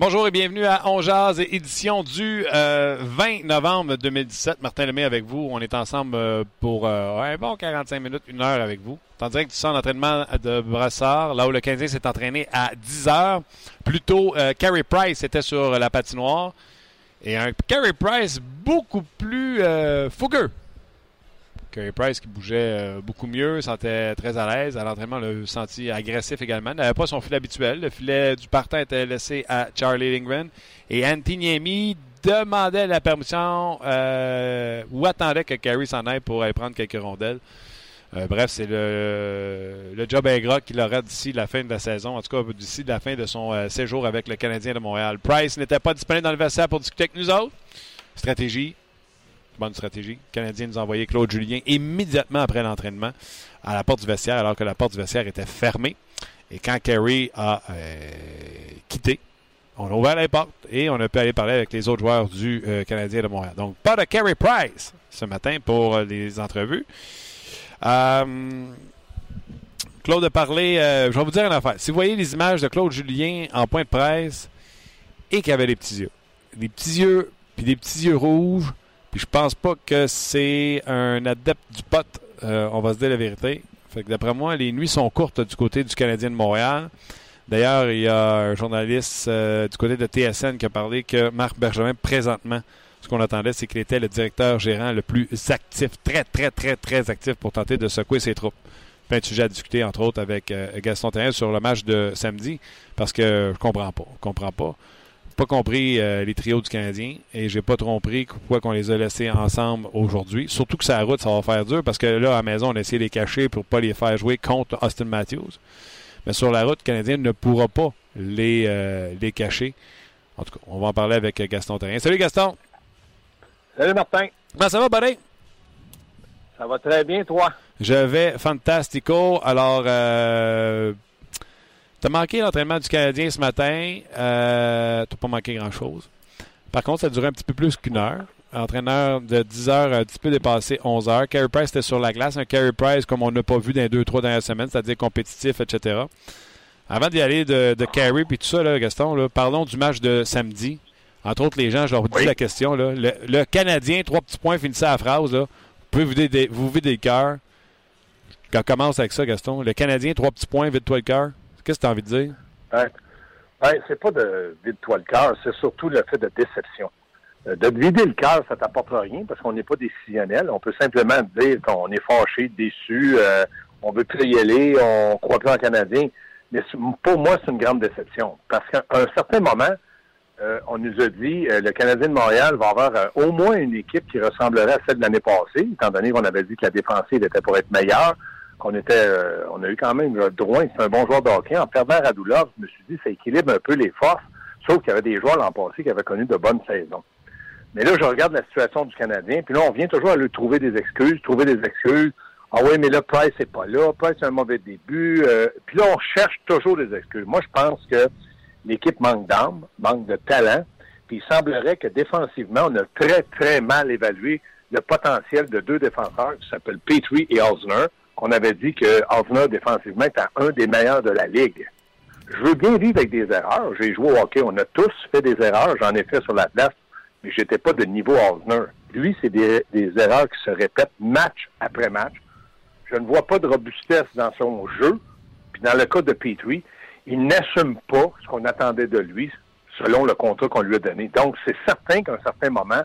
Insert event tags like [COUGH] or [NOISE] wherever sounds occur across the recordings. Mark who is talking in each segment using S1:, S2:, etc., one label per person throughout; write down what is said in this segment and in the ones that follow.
S1: Bonjour et bienvenue à On Jazz, édition du 20 novembre 2017. Martin Lemay avec vous. On est ensemble euh, pour euh, un bon 45 minutes, une heure avec vous. En direct du centre d'entraînement de Brassard, là où le Canadien s'est entraîné à 10 heures. Plutôt, euh, Carey Price était sur la patinoire. Et un Carey Price beaucoup plus fougueux Curry Price qui bougeait euh, beaucoup mieux, sentait très à l'aise. À l'entraînement, le senti agressif également. Il n'avait pas son filet habituel. Le filet du partant était laissé à Charlie Lindgren. Et Antiniemi demandait la permission euh, ou attendait que Carey s'en aille pour aller prendre quelques rondelles. Euh, bref, c'est le, le job ingrat qu'il aura d'ici la fin de la saison, en tout cas d'ici la fin de son séjour avec le Canadien de Montréal. Price n'était pas disponible dans le vestiaire pour discuter avec nous autres. Stratégie, bonne stratégie. Le Canadien nous a envoyé Claude Julien immédiatement après l'entraînement à la porte du vestiaire, alors que la porte du vestiaire était fermée. Et quand Kerry a euh, quitté, on a ouvert les portes et on a pu aller parler avec les autres joueurs du euh, Canadien de Montréal. Donc, pas de Kerry Price ce matin pour euh, les entrevues. Claude a parlé, je vais vous dire une affaire. Si vous voyez les images de Claude Julien en point de presse et qu'il avait des petits yeux, des petits yeux, puis des petits yeux rouges, puis je pense pas que c'est un adepte du pot. Euh, on va se dire la vérité. Fait que d'après moi, les nuits sont courtes du côté du Canadien de Montréal. D'ailleurs, il y a un journaliste euh, du côté de TSN qui a parlé que Marc Bergevin, présentement, ce qu'on attendait, c'est qu'il était le directeur gérant le plus actif, très, très, très, très actif pour tenter de secouer ses troupes. Plein de sujets à discuter, entre autres, avec euh, Gaston Terrien sur le match de samedi, parce que je comprends pas. Je comprends pas pas compris euh, les trios du Canadien et j'ai pas trop compris pourquoi qu'on les a laissés ensemble aujourd'hui. Surtout que sa route, ça va faire dur parce que là, à la maison, on a essayé de les cacher pour pas les faire jouer contre Austin Matthews. Mais sur la route, le Canadien ne pourra pas les, euh, les cacher. En tout cas, on va en parler avec Gaston Terrien. Salut Gaston!
S2: Salut Martin!
S1: Comment ça va, buddy?
S2: Ça va très bien, toi?
S1: Je vais fantastico. Alors, euh, tu as manqué l'entraînement du Canadien ce matin. Euh, tu n'as pas manqué grand-chose. Par contre, ça a duré un petit peu plus qu'une heure. Entraîneur de 10 heures, un petit peu dépassé 11 heures. Carey Price était sur la glace. Un Carey Price comme on n'a pas vu dans les deux, trois dernières semaines, c'est-à-dire compétitif, etc. Avant d'y aller de, de Carey puis tout ça, là, Gaston, parlons du match de samedi. Entre autres, les gens, je leur dis la question. Là, le, Canadien, trois petits points, finissez la phrase. Là. Vous pouvez vous vider, vous vider le cœur. On commence avec ça, Gaston. Le Canadien, trois petits points, vide-toi le cœur. Qu'est-ce que tu as envie de dire?
S2: Ben, ben, c'est pas de vider toi le cœur, c'est surtout le fait de déception. Euh, de vider le cœur, ça t'apporte rien parce qu'on n'est pas décisionnel. On peut simplement dire qu'on est fâché, déçu, euh, on veut plus y aller, on croit plus en Canadien. Mais pour moi, c'est une grande déception. Parce qu'à un certain moment, euh, on nous a dit le Canadien de Montréal va avoir au moins une équipe qui ressemblerait à celle de l'année passée, étant donné qu'on avait dit que la défensive était pour être meilleure qu'on était, euh, on a eu quand même Drouin, c'est un bon joueur de hockey. En perdant Radulov, je me suis dit, ça équilibre un peu les forces, sauf qu'il y avait des joueurs l'an passé qui avaient connu de bonnes saisons. Mais là, je regarde la situation du Canadien, puis là, on vient toujours à lui trouver des excuses, trouver des excuses. Ah oui, mais là, Price n'est pas là, Price a un mauvais début. Euh, puis là, on cherche toujours des excuses. Moi, je pense que l'équipe manque d'âme, manque de talent, puis il semblerait que défensivement, on a très, très mal évalué le potentiel de deux défenseurs qui s'appellent Petrie et Osner on avait dit que Osner, défensivement, était un des meilleurs de la Ligue. Je veux bien vivre avec des erreurs. J'ai joué au hockey. On a tous fait des erreurs. J'en ai fait sur la place, mais j'étais pas de niveau Osner. Lui, c'est des, erreurs qui se répètent match après match. Je ne vois pas de robustesse dans son jeu. Puis dans le cas de Petrie, il n'assume pas ce qu'on attendait de lui selon le contrat qu'on lui a donné. Donc, c'est certain qu'à un certain moment,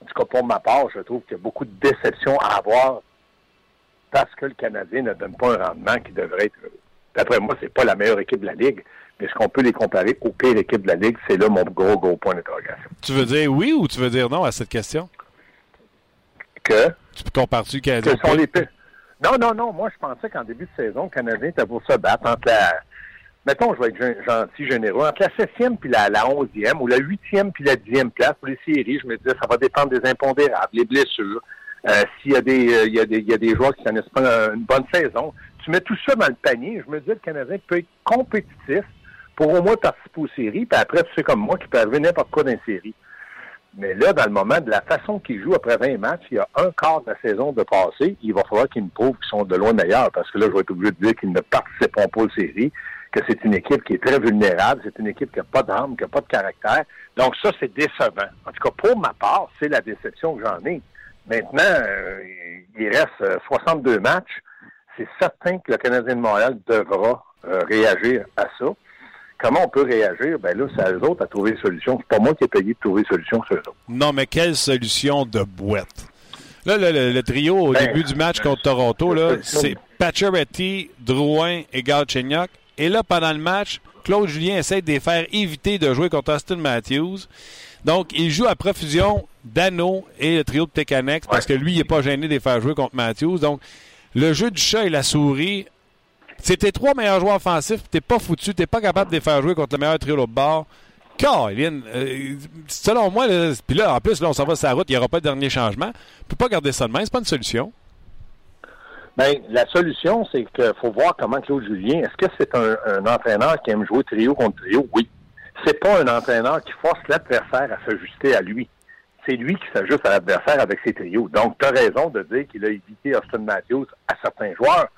S2: en tout cas pour ma part, je trouve qu'il y a beaucoup de déceptions à avoir parce que le Canadien ne donne pas un rendement qui devrait être. D'après moi, c'est pas la meilleure équipe de la Ligue. Mais est-ce qu'on peut les comparer aux pires équipes de la Ligue? C'est là mon gros, gros point d'interrogation.
S1: Tu veux dire oui ou tu veux dire non à cette question?
S2: que?
S1: Tu compares-tu
S2: que sont les Non, non, non. Moi, je pensais qu'en début de saison, le Canadien était pour se battre entre la. Mettons, je vais être gentil, généreux, entre la septième puis la, la onzième, ou la huitième puis la dixième place pour les séries, je me disais, ça va dépendre des impondérables, les blessures, euh, s'il y a des, euh, il y a des, il y a des joueurs qui connaissent pas une bonne saison. Tu mets tout ça dans le panier, je me dis, le Canadien peut être compétitif pour au moins participer aux séries, puis après, tu sais comme moi, qui peut arriver n'importe quoi dans une série. Mais là, dans le moment de la façon qu'ils jouent après 20 matchs, il y a un quart de la saison de passé, il va falloir qu'ils me prouvent qu'ils sont de loin meilleurs, parce que là, je vais être obligé de dire qu'ils ne participeront pas aux séries, que c'est une équipe qui est très vulnérable, c'est une équipe qui n'a pas d'âme, qui n'a pas de caractère. Donc ça, c'est décevant. En tout cas, pour ma part, c'est la déception que j'en ai. Maintenant, euh, il reste 62 euh, matchs. C'est certain que le Canadien de Montréal devra euh, réagir à ça. Comment on peut réagir? Ben là, c'est à eux autres à trouver des solutions. C'est pas moi qui ai payé de trouver des solutions sur eux autres.
S1: Non, mais quelle solution de boîte? Là, le, trio au ben, début du match contre Toronto, là, c'est Pacioretty, Drouin et Galchenyuk. Et là, pendant le match, Claude Julien essaie de les faire éviter de jouer contre Austin Matthews. Donc, il joue à profusion Dano et le trio de Tekanex parce que lui, il n'est pas gêné de les faire jouer contre Matthews. Donc, le jeu du chat et la souris, c'est tes trois meilleurs joueurs offensifs, t'es pas foutu, t'es pas capable de les faire jouer contre le meilleur trio de bord. Caroline, euh, selon moi, puis là, en plus, là, on s'en va sur la route, il n'y aura pas de dernier changement. On peut pas garder ça de main, c'est pas une solution.
S2: Bien, la solution, c'est qu'il faut voir comment Claude Julien, est-ce que c'est un, entraîneur qui aime jouer trio contre trio? Oui. C'est pas un entraîneur qui force l'adversaire à s'ajuster à lui. C'est lui qui s'ajuste à l'adversaire avec ses trios. Donc, tu as raison de dire qu'il a évité Austin Matthews à certains joueurs.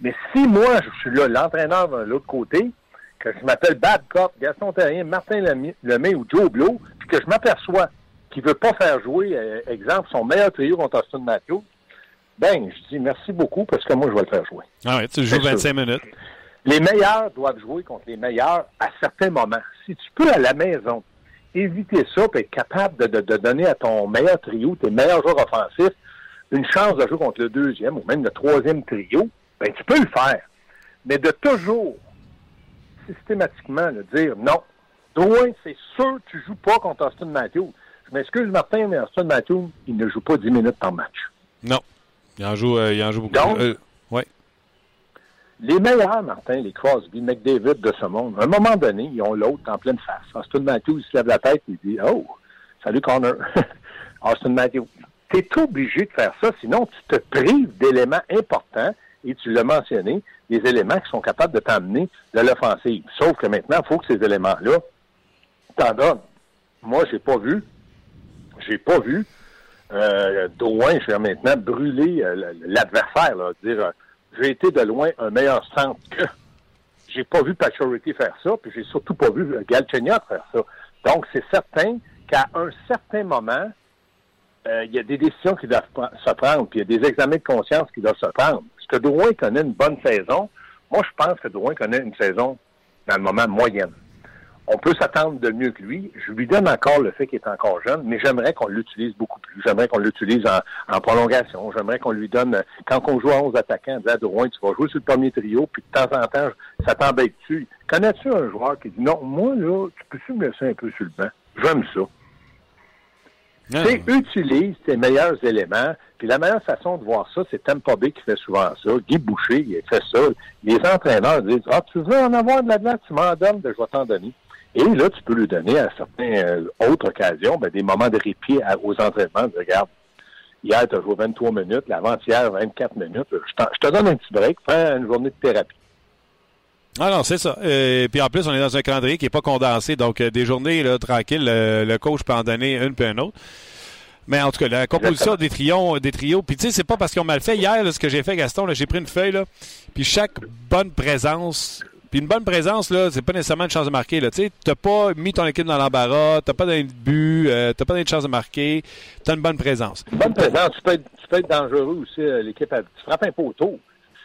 S2: Mais si moi, je suis là, l'entraîneur de l'autre côté, que je m'appelle Bad Cop, Gaston Terrien, Martin Lemay ou Joe Blow, puis que je m'aperçois qu'il veut pas faire jouer, euh, exemple, son meilleur trio contre Austin Matthews, ben, je dis merci beaucoup parce que moi, je vais le faire jouer.
S1: Ah ouais, tu joues 25 minutes.
S2: Les meilleurs doivent jouer contre les meilleurs à certains moments. Si tu peux à la maison éviter ça et être capable de, de, donner à ton meilleur trio, tes meilleurs joueurs offensifs, une chance de jouer contre le deuxième ou même le troisième trio, ben tu peux le faire. Mais de toujours systématiquement de dire non. Drouin, c'est sûr que tu joues pas contre Austin Matthews. Je m'excuse, Martin, mais Austin Matthews, il ne joue pas 10 minutes par match.
S1: Non. Il en joue, euh, il en joue beaucoup. Donc, euh.
S2: Les meilleurs, Martin, les Crosby, McDavid de ce monde, à un moment donné, ils ont l'autre en pleine face. Austin Matthews, il se lève la tête et il dit Oh, salut Connor. [LAUGHS] Austin Matthews. Tu es obligé de faire ça, sinon tu te prives d'éléments importants et tu l'as mentionné, des éléments qui sont capables de t'amener de l'offensive. Sauf que maintenant, il faut que ces éléments-là t'en donnent. Moi, j'ai pas vu, j'ai pas vu euh, Drouin faire maintenant brûler euh, l'adversaire, dire euh, j'ai été de loin un meilleur centre que. J'ai pas vu Pachority faire ça, puis j'ai surtout pas vu Galchenyuk faire ça. Donc, c'est certain qu'à un certain moment, euh, il y a des décisions qui doivent se prendre, puis il y a des examens de conscience qui doivent se prendre. Est-ce que Drouin connaît une bonne saison? Moi, je pense que Drouin connaît une saison, dans le moment, moyenne on peut s'attendre de mieux que lui. Je lui donne encore le fait qu'il est encore jeune, mais j'aimerais qu'on l'utilise beaucoup plus. J'aimerais qu'on l'utilise en, prolongation. J'aimerais qu'on lui donne, quand on joue à 11 attaquants, dit à Drouin, tu vas jouer sur le premier trio, puis de temps en temps, ça t'embête-tu? Connais-tu un joueur qui dit, non, moi, là, tu peux-tu me laisser un peu sur le banc? J'aime ça. Tu utilise tes meilleurs éléments. Puis la meilleure façon de voir ça, c'est Tampa Bay qui fait souvent ça. Guy Boucher, il fait ça. Les entraîneurs disent Ah, tu veux en avoir de la glace, tu m'en donnes, ben, je vais t'en donner. Et là, tu peux lui donner à certaines euh, autres occasions ben, des moments de répit aux entraînements. regarde, hier, tu as joué 23 minutes, l'avant-hier, 24 minutes. Je, te donne un petit break, fais une journée de thérapie.
S1: Ah non, c'est ça. Et euh, puis en plus, on est dans un calendrier qui n'est pas condensé. Donc, euh, des journées tranquilles, le, coach peut en donner une puis une autre. Mais en tout cas, la composition des trios, des trios. Puis tu sais, c'est pas parce qu'ils ont mal fait. Hier, ce que j'ai fait, Gaston, j'ai pris une feuille, là, puis chaque bonne présence puis une bonne présence, là, c'est pas nécessairement une chance de marquer. Tu n'as pas mis ton équipe dans l'embarras, tu n'as pas donné de but, euh, tu n'as pas donné de chance de marquer, tu as une bonne présence.
S2: Une bonne présence, tu peux être, tu peux être dangereux aussi, euh, l'équipe. Tu frappes un poteau.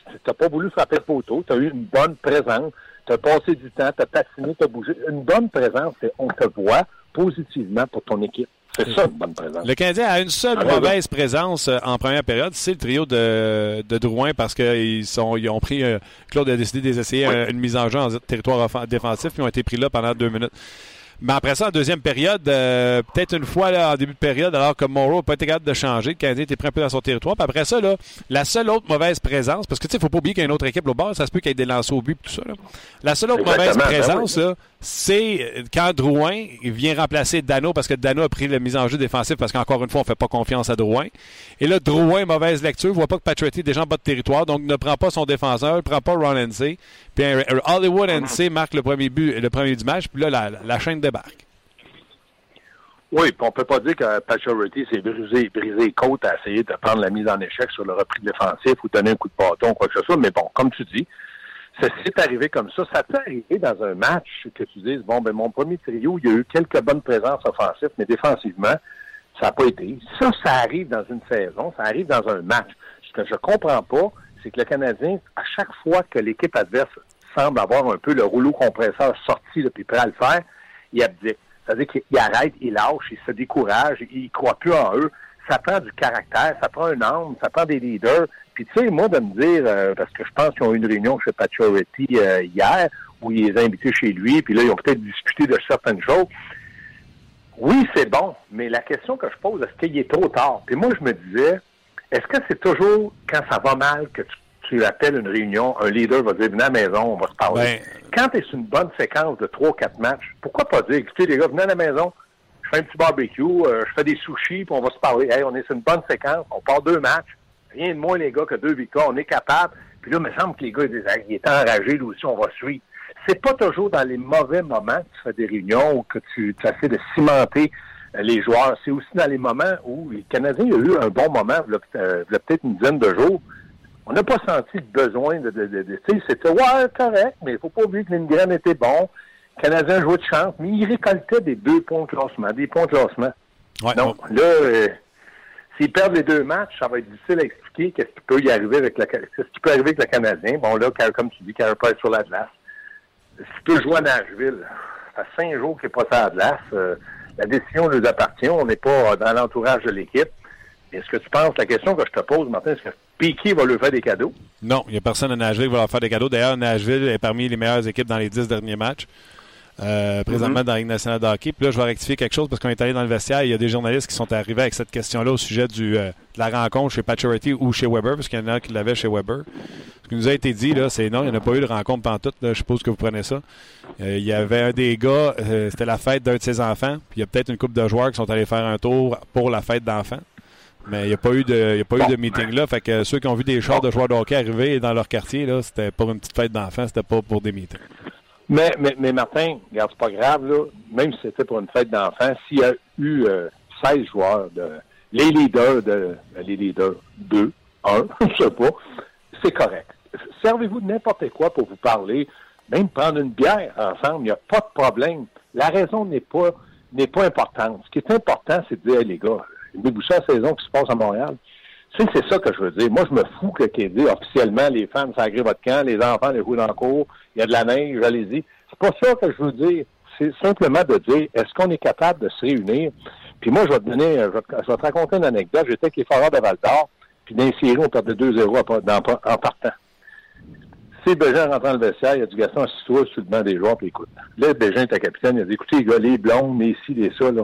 S2: Tu n'as pas voulu frapper le poteau, tu as eu une bonne présence, tu as passé du temps, tu as patiné, tu as bougé. Une bonne présence, c'est on te voit positivement pour ton équipe. C'est ça, une bonne présence.
S1: Le Canadien a une seule ah, mauvaise présence euh, en première période, c'est le trio de, de Drouin parce qu'ils ils ont pris euh, Claude a décidé d'essayer euh, une mise en jeu en territoire défensif puis ils ont été pris là pendant deux minutes. Mais après ça, en deuxième période, euh, peut-être une fois là, en début de période, alors que Morrow n'a pas été capable de changer, le Canadien était pris un peu dans son territoire. Puis après ça, là, la seule autre mauvaise présence, parce que tu sais, il ne faut pas oublier qu'il y a une autre équipe au bord, ça se peut qu'il y ait des lancers au but et tout ça. Là. La seule autre mauvaise
S2: ben
S1: présence,
S2: oui.
S1: c'est quand Drouin vient remplacer Dano parce que Dano a pris la mise en jeu défensive parce qu'encore une fois, on ne fait pas confiance à Drouin. Et là, Drouin, mauvaise lecture, voit pas que Patrick est déjà en bas de territoire, donc ne prend pas son défenseur, ne prend pas Ron NC. Puis euh, Hollywood NC marque le premier but, le premier du match, puis là, la, la chaîne
S2: Oui, puis on peut pas dire que Pacioretty s'est brisé, brisé les côtes à essayer de prendre la mise en échec sur le repris défensif ou donner un coup de bâton ou quoi que ce soit. Mais bon, comme tu dis, ça s'est arrivé comme ça. Ça peut arriver dans un match que tu dises, bon, ben mon premier trio, il y a eu quelques bonnes présences offensives, mais défensivement, ça n'a pas été. Ça, ça arrive dans une saison, ça arrive dans un match. Ce que je comprends pas, c'est que le Canadien, à chaque fois que l'équipe adverse semble avoir un peu le rouleau compresseur sorti, là, puis prêt à le faire, il abdique. C'est-à-dire qu'il arrête, il lâche, il se décourage, il ne croit plus en eux. Ça prend du caractère, ça prend un âme, ça prend des leaders. Puis tu sais, moi, de me dire, euh, parce que je pense qu'ils ont eu une réunion chez Pacioretty euh, hier, où il les a invités chez lui, puis là, ils ont peut-être discuté de certaines choses. Oui, c'est bon, mais la question que je pose, est-ce qu'il est trop tard? Puis moi, je me disais, est-ce que c'est toujours quand ça va mal que tu, tu appelles une réunion, un leader va dire, venez à la maison, on va se parler.
S1: Ben,
S2: Quand tu es sur une bonne séquence de 3-4 matchs, pourquoi pas dire, écoutez les gars, venez à la maison, je fais un petit barbecue, euh, je fais des sushis, puis on va se parler. Hey, on est sur une bonne séquence, on part deux matchs, rien de moins les gars que deux victoires, on est capable. Puis là, il me semble que les gars ils disent, il est enragé, lui aussi, on va suivre. C'est pas toujours dans les mauvais moments que tu fais des réunions ou que tu, tu essaies de cimenter euh, les joueurs. C'est aussi dans les moments où les Canadiens ont eu un bon moment, il y a, euh, il y a peut-être une dizaine de jours. On n'a pas senti le besoin de... de, de, de- tu sais, c'était, ouais, correct, mais il faut pas oublier que Lindgren était bon. Le Canadien jouait de chance, mais il récoltait des deux points de classement, des points de classement.
S1: ouais,
S2: Donc, là, euh, s'ils perdent les deux matchs, ça va être difficile à expliquer qu'est-ce qui peut y arriver avec le, qu'est-ce qui peut arriver avec le Canadien. Bon, là, comme tu dis, Carey Price sur la glace. S'il peut jouer à Nashville, ça fait cinq jours qu'il n'est pas sur la glace. euh, la décision nous appartient. On n'est pas euh, dans l'entourage de l'équipe. Est-ce que tu penses, la question que je te pose, Martin, est-ce que Piquet va lui faire des cadeaux?
S1: Non, il n'y a personne à Nashville qui va leur faire des cadeaux. D'ailleurs, Nashville est parmi les meilleures équipes dans les dix derniers matchs. euh, présentement dans la Ligue nationale de hockey. Puis là, je vais rectifier quelque chose parce qu'on est allé dans le vestiaire. Il y a des journalistes qui sont arrivés avec cette question-là au sujet du, euh, de la rencontre chez Pacioretty ou chez Weber, parce qu'il y en a qui l'avaient chez Weber. Ce qui nous a été dit, là, c'est non, il n'y en a pas eu de rencontre pantoute. Là, je suppose que vous prenez ça. Euh, il y avait un des gars, c'était la fête d'un de ses enfants. Puis il y a peut-être une couple de joueurs qui sont allés faire un tour pour la fête d'enfants. Mais il n'y a pas eu de, y a pas eu de meeting là. Fait que ceux qui ont vu des chars de joueurs de hockey arriver dans leur quartier, là, c'était pour une petite fête d'enfants, c'était pas pour des meetings.
S2: Mais, mais, mais Martin, regarde, c'est pas grave, là. Même si c'était pour une fête d'enfants, s'il y a eu euh, 16 joueurs, de, les leaders de les leaders 2, 1, [LAUGHS] je sais pas, c'est correct. Servez-vous de n'importe quoi pour vous parler, même prendre une bière ensemble, il n'y a pas de problème. La raison n'est pas n'est pas importante. Ce qui est important, c'est de dire, les gars, ça la saison qui se passe à Montréal? C'est ça que je veux dire. Moi, je me fous que dit officiellement, les fans s'agréent votre camp, les enfants les jouent dans le cours, il y a de la neige, allez-y. C'est pas ça que je veux dire. C'est simplement de dire, est-ce qu'on est capable de se réunir? Puis moi, je vais te donner, je vais te, raconter une anecdote. J'étais avec les Foreurs de Val d'Or, puis dans les séries, on perdait 2-0 en, partant. C'est Bégin rentrant dans le vestiaire, il y a du Gaston assis-toi sur le banc des joueurs, puis écoute. Là, Bégin était capitaine, il a dit, écoutez, les gars, les blondes, les ci, les ça, là,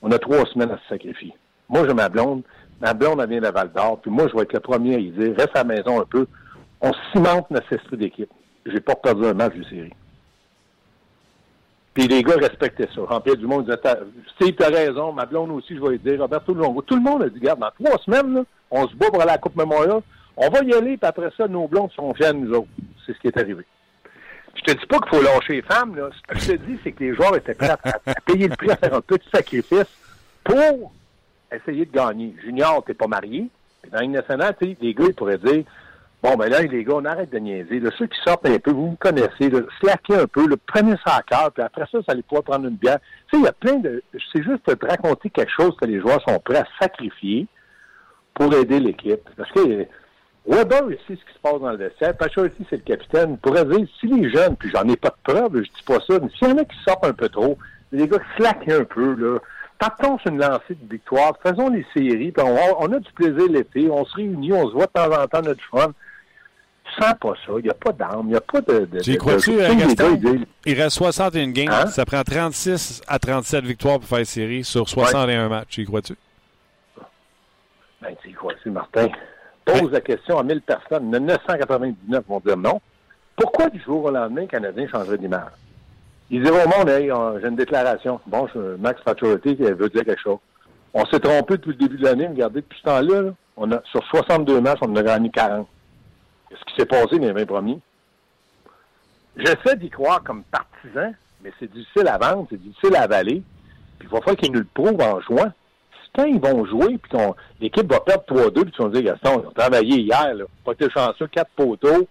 S2: on a trois semaines à se sacrifier. Moi, j'ai ma blonde, ma blonde, elle vient de Val d'Or, puis moi, je vais être le premier à y dire, reste à la maison un peu, on cimente notre esprit d'équipe. J'ai pas perdu un match de série. Puis les gars respectaient ça. Jean-Pierre Dumont disait, Steve, t'as raison, ma blonde aussi, je vais lui dire, Roberto Longo. Tout le monde a dit, regarde, dans trois semaines, là, on se bat pour aller à la Coupe Memorial, on va y aller, puis après ça, nos blondes fiers de nous autres. C'est ce qui est arrivé. Je te dis pas qu'il faut lâcher les femmes, là. Ce que je te dis, c'est que les joueurs étaient prêts à, à payer le prix, à faire un petit sacrifice pour essayer de gagner. Junior, t'es pas marié. Dans une nationale, les gars, ils pourraient dire, bon, ben là, les gars, on arrête de niaiser. Ceux qui sortent un peu, vous me connaissez, slacker un peu, là, prenez ça à cœur, puis après ça, ça allez pouvoir prendre une bière. Tu sais, il y a plein de... C'est juste de te raconter quelque chose que les joueurs sont prêts à sacrifier pour aider l'équipe. Parce que Weber ici, ce qui se passe dans le vestiaire, Pacha ici, c'est le capitaine. Pourrait dire, si les jeunes, puis j'en ai pas de preuves, je dis pas ça, mais s'il y en a qui sortent un peu trop, les gars slackent un peu, là. Partons sur une lancée de victoire, faisons les séries, puis on, on a du plaisir l'été, on se réunit, on se voit de temps en temps notre fun. tu sens pas ça. Il n'y a pas d'armes, il n'y a pas de. de
S1: tu y crois-tu, Gaston? Il reste 61 games. Hein? Ça prend 36 à 37 victoires pour faire série sur 61 matchs. Y crois-tu?
S2: Ben, tu y crois-tu, Martin? Pose la question à 1000 personnes. 999 vont dire non. Pourquoi du jour au lendemain, le Canadien changerait d'image? Il diront au monde, hey, j'ai une déclaration. Bon, Max Pacioretty veut dire quelque chose. On s'est trompé depuis le début de l'année. Regardez, depuis ce temps-là, on a, sur 62 matchs, on en a gagné 40. Qu'est-ce qui s'est passé dans les 20 premiers? J'essaie d'y croire comme partisan, mais c'est difficile à vendre, c'est difficile à avaler. Puis il va falloir qu'ils nous le prouvent en jouant. Quand ils vont jouer, puis l'équipe va perdre 3-2, puis tu vas dire, Gaston, ils ont travaillé hier, là. pas été chanceux, 4 poteaux.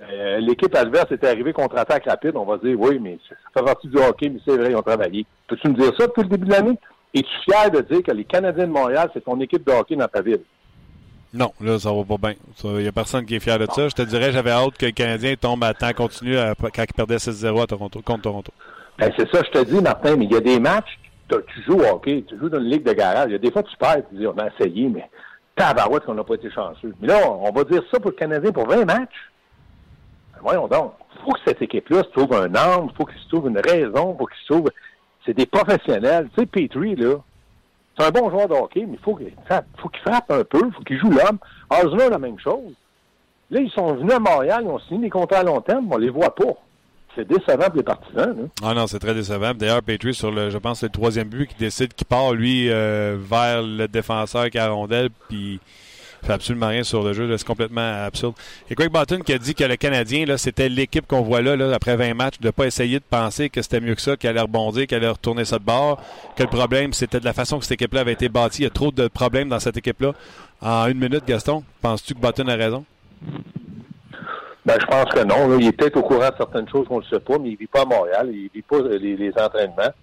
S2: Euh, l'équipe adverse est arrivée contre-attaque rapide. On va dire, oui, mais ça fait partie du hockey, mais c'est vrai, ils ont travaillé. Peux-tu me dire ça depuis le début de l'année? Es-tu fier de dire que les Canadiens de Montréal, c'est ton équipe de hockey dans ta ville?
S1: Non, là, ça va pas bien. Il n'y a personne qui est fier de ça. Je te dirais, j'avais hâte que les Canadiens tombent à temps continu quand ils perdaient 6-0 Toronto, contre Toronto.
S2: Ben, c'est ça, je te dis, Martin, mais il y a des matchs, tu joues au hockey, tu joues dans une ligue de garage. Il y a des fois, tu perds, tu dis, on a essayé, mais tabarouette qu'on n'a pas été chanceux. Mais là, on va dire ça pour le Canadien pour 20 matchs. Voyons donc. Il faut que cette équipe-là se trouve un angle, il faut qu'il se trouve une raison, il faut qu'il se trouve. C'est des professionnels. Tu sais, Petrie, là, c'est un bon joueur de hockey, mais il faut qu'il frappe un peu, il faut qu'il joue l'homme. Osler, la même chose. Là, ils sont venus à Montréal, ils ont signé des contrats à long terme, on les voit pas. C'est décevant pour les partisans. Là.
S1: Ah non, c'est très décevant. D'ailleurs, Patrice, sur le, je pense, le troisième but qui décide qu'il part, lui, euh, vers le défenseur rondelle, puis fait absolument rien sur le jeu. C'est complètement absurde. Et Greg Button qui a dit que le Canadien, c'était l'équipe qu'on voit là, là, après 20 matchs, de ne pas essayer de penser que c'était mieux que ça, qu'elle allait rebondir, qu'elle allait retourner ça de bord, que le problème, c'était de la façon que cette équipe-là avait été bâtie. Il y a trop de problèmes dans cette équipe-là. En une minute, Gaston, penses-tu que Button a raison?
S2: Ben, je pense que non. Il est peut-être au courant de certaines choses qu'on ne sait pas, mais il ne vit pas à Montréal. Il ne vit pas les, entraînements.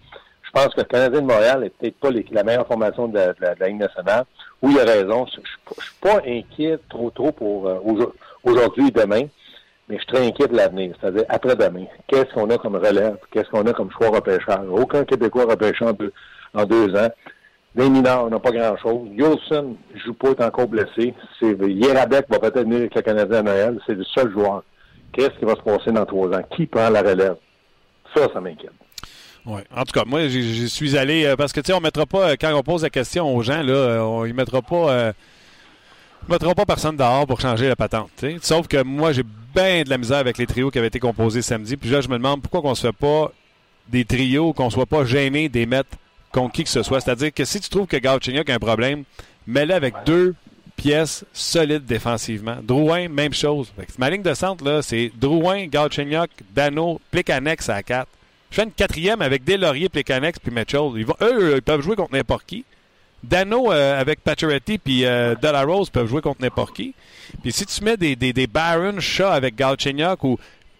S2: Je pense que le Canadien de Montréal n'est peut-être pas la meilleure formation de la, Ligue nationale. Oui, il a raison. Je ne suis pas inquiet trop trop pour euh, aujourd'hui et demain, mais je suis très inquiet de l'avenir, c'est-à-dire après-demain. Qu'est-ce qu'on a comme relève? Qu'est-ce qu'on a comme choix repêcheur? Aucun Québécois repêché en deux, ans. Les mineurs, on n'a pas grand-chose. Yolson ne joue pas, est encore blessé. Yerabek va peut-être venir avec le Canadien à Noël. C'est le seul joueur. Qu'est-ce qui va se passer dans trois ans? Qui prend la relève? Ça, ça m'inquiète.
S1: Oui. En tout cas, moi, je suis allé euh, parce que tu sais, on mettra pas euh, quand on pose la question aux gens là, euh, on y mettra pas, mettra pas personne dehors pour changer la patente. Sauf que moi, j'ai bien de la misère avec les trios qui avaient été composés samedi. Puis là, je me demande pourquoi qu'on se fait pas des trios, qu'on soit pas gêné des mettre contre qui que ce soit. C'est-à-dire que si tu trouves que Galchenyuk a un problème, mets-le avec deux pièces solides défensivement. Drouin, même chose. Ma ligne de centre, là, c'est Drouin, Galchenyuk, Dano, Plicanex à 4. Je fais une quatrième avec Delaurier, Plicanex puis Mitchell. Eux, ils peuvent jouer contre n'importe qui. Dano euh, avec Pacioretty puis euh, Delarose peuvent jouer contre n'importe qui. Puis si tu mets des, des, Baron Shaw avec Galchenyuk ou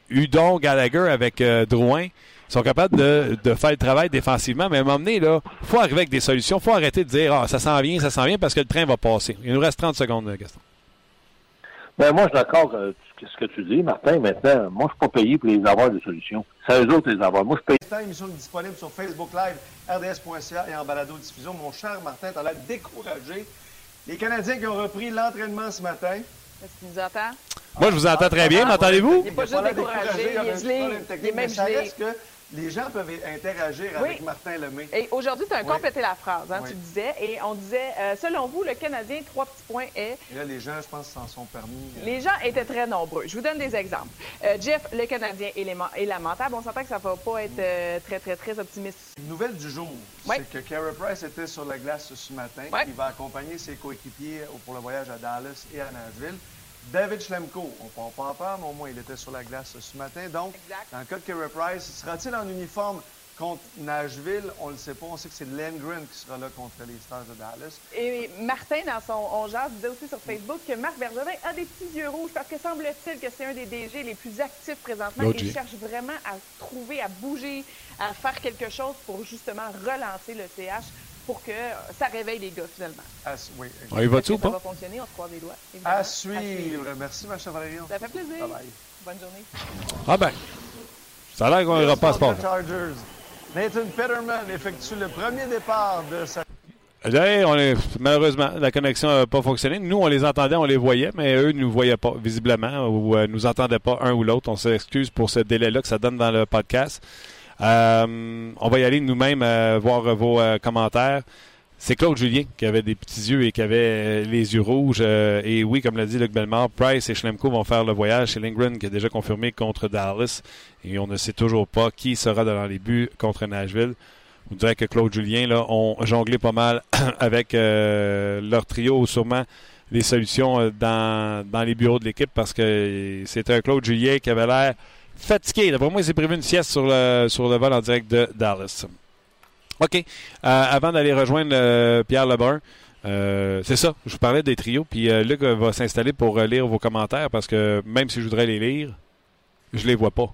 S1: Udon Gallagher avec euh, Drouin, ils sont capables de, de, faire le travail défensivement. Mais à un moment donné, il faut arriver avec des solutions. Faut arrêter de dire ah, ça s'en vient, ça s'en vient parce que le train va passer. Il nous reste 30 secondes, Gaston.
S2: Ben, moi, je suis d'accord avec ce que tu dis, Martin. Maintenant, moi, je ne suis pas payé pour les avoir des solutions. C'est eux autres les avoir. Moi, je paye.
S3: Cette émission est disponible sur Facebook Live, RDS.ca et en balado-diffusion. Mon cher Martin, tu as l'air découragé. Les Canadiens qui ont repris l'entraînement ce matin.
S4: Est-ce qu'il nous entend?
S1: Moi, je vous entends très bien. M'entendez-vous?
S4: Il n'est pas juste découragé, il est gelé. Il est même gelé
S3: les gens peuvent interagir avec Martin Lemay.
S4: Et aujourd'hui, tu as complété la phrase, hein, tu disais, et on disait, euh, selon vous, le Canadien, trois petits points est...
S3: Et là, les gens, je pense, s'en sont permis.
S4: Euh, les gens étaient très nombreux. Je vous donne des exemples. Euh, Jeff, le Canadien est, lamentable. On s'entend que ça ne va pas être très, très, très optimiste.
S3: nouvelle du jour, c'est que Carey Price était sur la glace ce matin. Il va accompagner ses coéquipiers pour le voyage à Dallas et à Nashville. David Schlemko, on ne parle pas en peur, mais au moins il était sur la glace ce matin. Donc, dans le cas de Carey Price, sera-t-il en uniforme contre Nashville? On ne le sait pas. On sait que c'est Lengren qui sera là contre les Stars de Dallas.
S4: Et Martin, dans son On disait aussi sur Facebook que Marc Bergevin a des petits yeux rouges parce que semble-t-il que c'est un des DG les plus actifs présentement. Il cherche vraiment à trouver, à bouger, à faire quelque chose pour justement relancer le CH pour que ça réveille les gars, finalement.
S3: oui,
S1: On y va-tu ou pas?
S4: Ça va fonctionner, on se croise les doigts.
S3: À suivre. Merci, ma chère Valérie.
S4: Ça fait plaisir. Bye Bonne journée.
S1: Ah ben, ça a l'air qu'on n'ira pas à sport.
S3: Chargers. Nathan Peterman effectue le premier départ de sa...
S1: on est, malheureusement, la connexion n'a pas fonctionné. Nous, on les entendait, on les voyait, mais eux ne nous voyaient pas, visiblement, ou ne nous entendaient pas un ou l'autre. On s'excuse pour ce délai-là que ça donne dans le podcast. On va y aller nous-mêmes voir vos commentaires. C'est Claude Julien qui avait des petits yeux et qui avait les yeux rouges. et oui, comme l'a dit Luc Belmar, Price et Schlemko vont faire le voyage chez Lindgren qui est déjà confirmé contre Dallas. Et on ne sait toujours pas qui sera dans les buts contre Nashville. Vous dirais que Claude Julien là, ont jonglé pas mal [COUGHS] avec euh, leur trio, sûrement les solutions euh, dans, dans les bureaux de l'équipe parce que c'était un Claude Julien qui avait l'air fatigué. D'après moi, il s'est prévu une sieste sur le, sur le vol en direct de Dallas. OK. Euh, avant d'aller rejoindre Pierre Lebrun, c'est ça, je vous parlais des trios, puis Luc va s'installer pour lire vos commentaires parce que même si je voudrais les lire, je les vois pas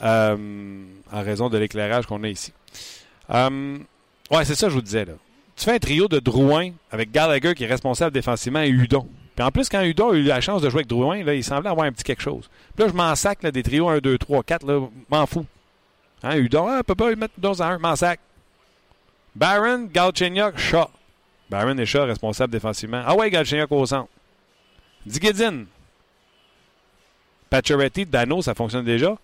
S1: en raison de l'éclairage qu'on a ici. Ouais, c'est ça je vous disais. Tu fais un trio de Drouin avec Gallagher qui est responsable défensivement et Hudon. Puis en plus, quand Hudon a eu la chance de jouer avec Drouin, là, il semblait avoir un petit quelque chose. Puis là, je m'en sac des trios 1, 2, 3, 4, là, m'en fous. Hein, Hudon, ah, peut pas mettre dans un, m'en sac. Baron, Galchenyuk, Shaw. Baron et Shaw responsables défensivement. Ah ouais, Galchenyuk au centre. Digedin. Pacioretty, Dano, ça fonctionne déjà.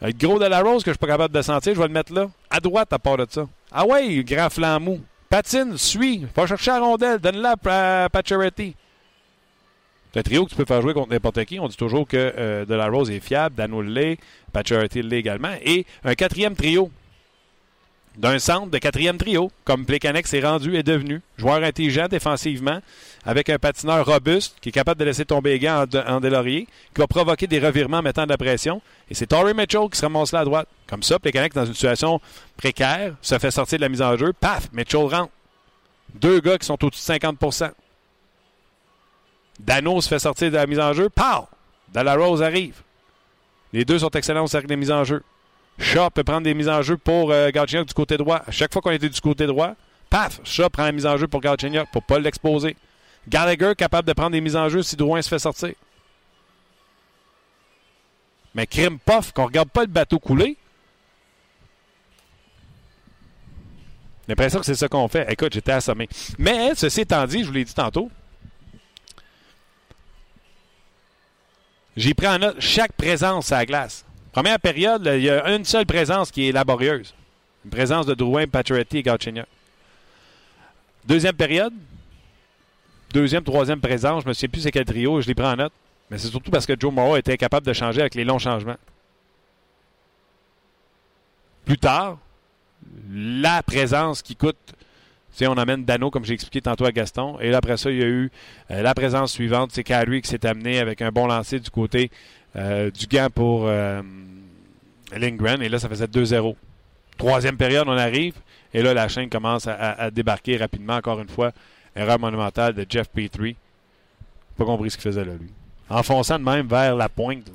S1: Le gros de la rose que je suis pas capable de sentir, je vais le mettre là. À droite à part de ça. Ah ouais, grand flamou. Patine, suis. Va chercher la rondelle. Donne-la à Pacioretty. Un trio que tu peux faire jouer contre n'importe qui. On dit toujours que euh, De La Rose est fiable, Dano l'est, Pacioretty l'est également. Et un quatrième trio d'un centre de quatrième trio, comme Plekanec s'est rendu et devenu. Joueur intelligent défensivement, avec un patineur robuste qui est capable de laisser tomber les gants en, délorier, qui va provoquer des revirements en mettant de la pression. Et c'est Torrey Mitchell qui se ramasse là à droite. Comme ça, Plekanec, dans une situation précaire, se fait sortir de la mise en jeu. Paf! Mitchell rentre. Deux gars qui sont au-dessus de 50 Dano se fait sortir de la mise en jeu. Pow! Dalla Rose arrive. Les deux sont excellents au cercle de mise en jeu. Shaw peut prendre des mises en jeu pour euh, du côté droit. À chaque fois qu'on était du côté droit, paf, Shaw prend la mise en jeu pour Galchenyuk pour ne pas l'exposer. Gallagher capable de prendre des mises en jeu si Drouin se fait sortir. Mais crime pof, qu'on regarde pas le bateau couler. J'ai l'impression que c'est ça qu'on fait. Écoute, j'étais assommé. Mais, ceci étant dit, je vous l'ai dit tantôt, j'ai pris en note chaque présence à la glace. Première période, il y a une seule présence qui est laborieuse. Une présence de Drouin, Pacioretty et Galchenyuk. Deuxième période, deuxième, troisième présence, je me souviens plus c'est quel trio, je l'ai pris en note. Mais c'est surtout parce que Joe Morrow était capable de changer avec les longs changements. Plus tard, la présence qui coûte, on amène Dano, comme j'ai expliqué tantôt à Gaston. Et là, après ça, il y a eu euh, la présence suivante, c'est Carrie qui s'est amené avec un bon lancer du côté euh, du gant pour euh, Lindgren. Et là, ça faisait 2-0. Troisième période, on arrive. Et là, la chaîne commence à, débarquer rapidement, encore une fois. Erreur monumentale de Jeff Petrie. Pas compris ce qu'il faisait là, lui. Enfonçant de même vers la pointe.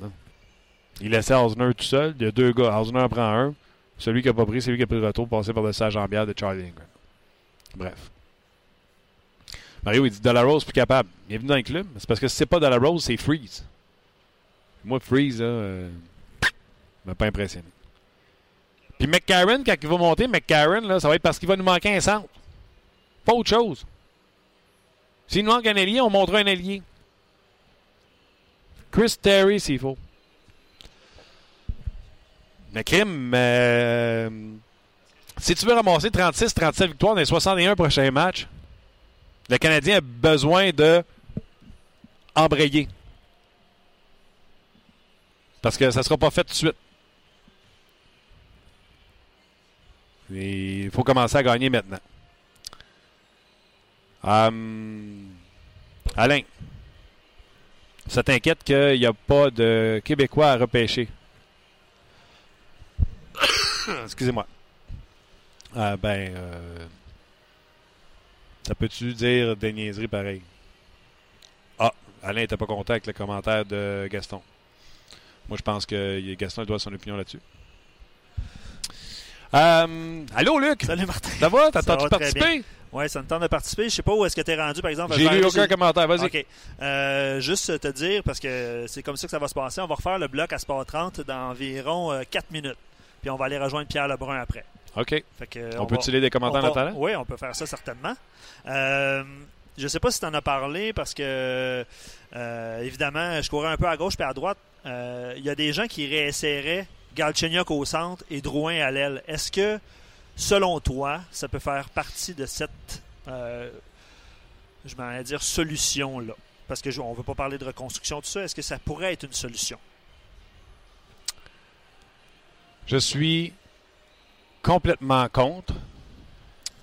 S1: Il laissait Osner tout seul. Il y a deux gars. Osner en prend un. Celui qui n'a pas pris, c'est lui qui a pris le retour, passé par le sage jambière de Charlie Lindgren. Bref. Mario, il dit Rose plus capable. Il est venu dans le club. C'est parce que si c'est pas Rose, c'est Freeze. Moi, Freeze, là, euh, m'a pas impressionné. Puis McCarron, quand il va monter, McCarron, là, ça va être parce qu'il va nous manquer un centre. Pas autre chose. S'il nous manque un allié, on montrera un allié. Chris Terry, s'il faut. Mais crime, euh, si tu veux ramasser 36-37 victoires dans les 61 prochains matchs, le Canadien a besoin de embrayer. Parce que ça ne sera pas fait tout de suite. il faut commencer à gagner maintenant. Hum, Alain, ça t'inquiète qu'il n'y a pas de Québécois à repêcher? [COUGHS] Excusez-moi. Ah, ben, euh, ça peut-tu dire des niaiseries pareilles? Ah, Alain n'était pas content avec le commentaire de Gaston. Moi, je pense que Gaston doit son opinion là-dessus. Euh, allô, Luc?
S5: Salut, Martin.
S1: Ça va? T'as-tu participé?
S5: Oui, ça me tente de participer. Je sais pas où est-ce que tu es rendu, par exemple.
S1: J'ai lu aucun commentaire. Vas-y.
S5: OK. Euh, juste te dire, parce que c'est comme ça que ça va se passer, on va refaire le bloc à Sport 30 dans environ 4 euh, minutes. Puis on va aller rejoindre Pierre Lebrun après.
S1: OK. on, peut-tu lire des commentaires
S5: Oui, on peut faire ça certainement. Euh, je ne sais pas si tu en as parlé parce que, euh, évidemment, je courais un peu à gauche et à droite. Euh, il y a des gens qui réessayeraient Galchenyuk au centre et Drouin à l'aile. Est-ce que, selon toi, ça peut faire partie de cette, je vais dire, solution-là? Parce que on ne veut pas parler de reconstruction, tout ça. Est-ce que ça pourrait être une solution?
S1: Je suis complètement contre.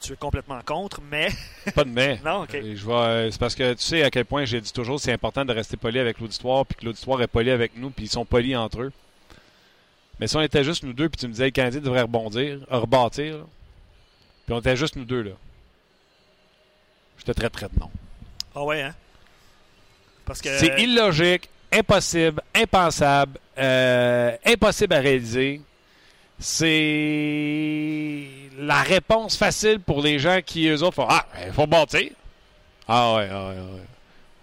S5: Tu es complètement contre, mais. [LAUGHS]
S1: Pas de mais.
S5: non, OK.
S1: Je euh, c'est parce que tu sais à quel point j'ai dit toujours c'est important de rester poli avec l'auditoire, puis que l'auditoire est poli avec nous, puis ils sont polis entre eux. Mais si on était juste nous deux, puis tu me disais le Canadien devrait rebondir, rebâtir, puis on était juste nous deux, là. Je te traiterais de non.
S5: Ah ouais, hein? Parce que.
S1: C'est illogique, impossible, impensable, euh, impossible à réaliser c'est la réponse facile pour les gens qui, eux autres, font Ah, il faut bâtir. Ah ouais, ah ouais, ah ouais.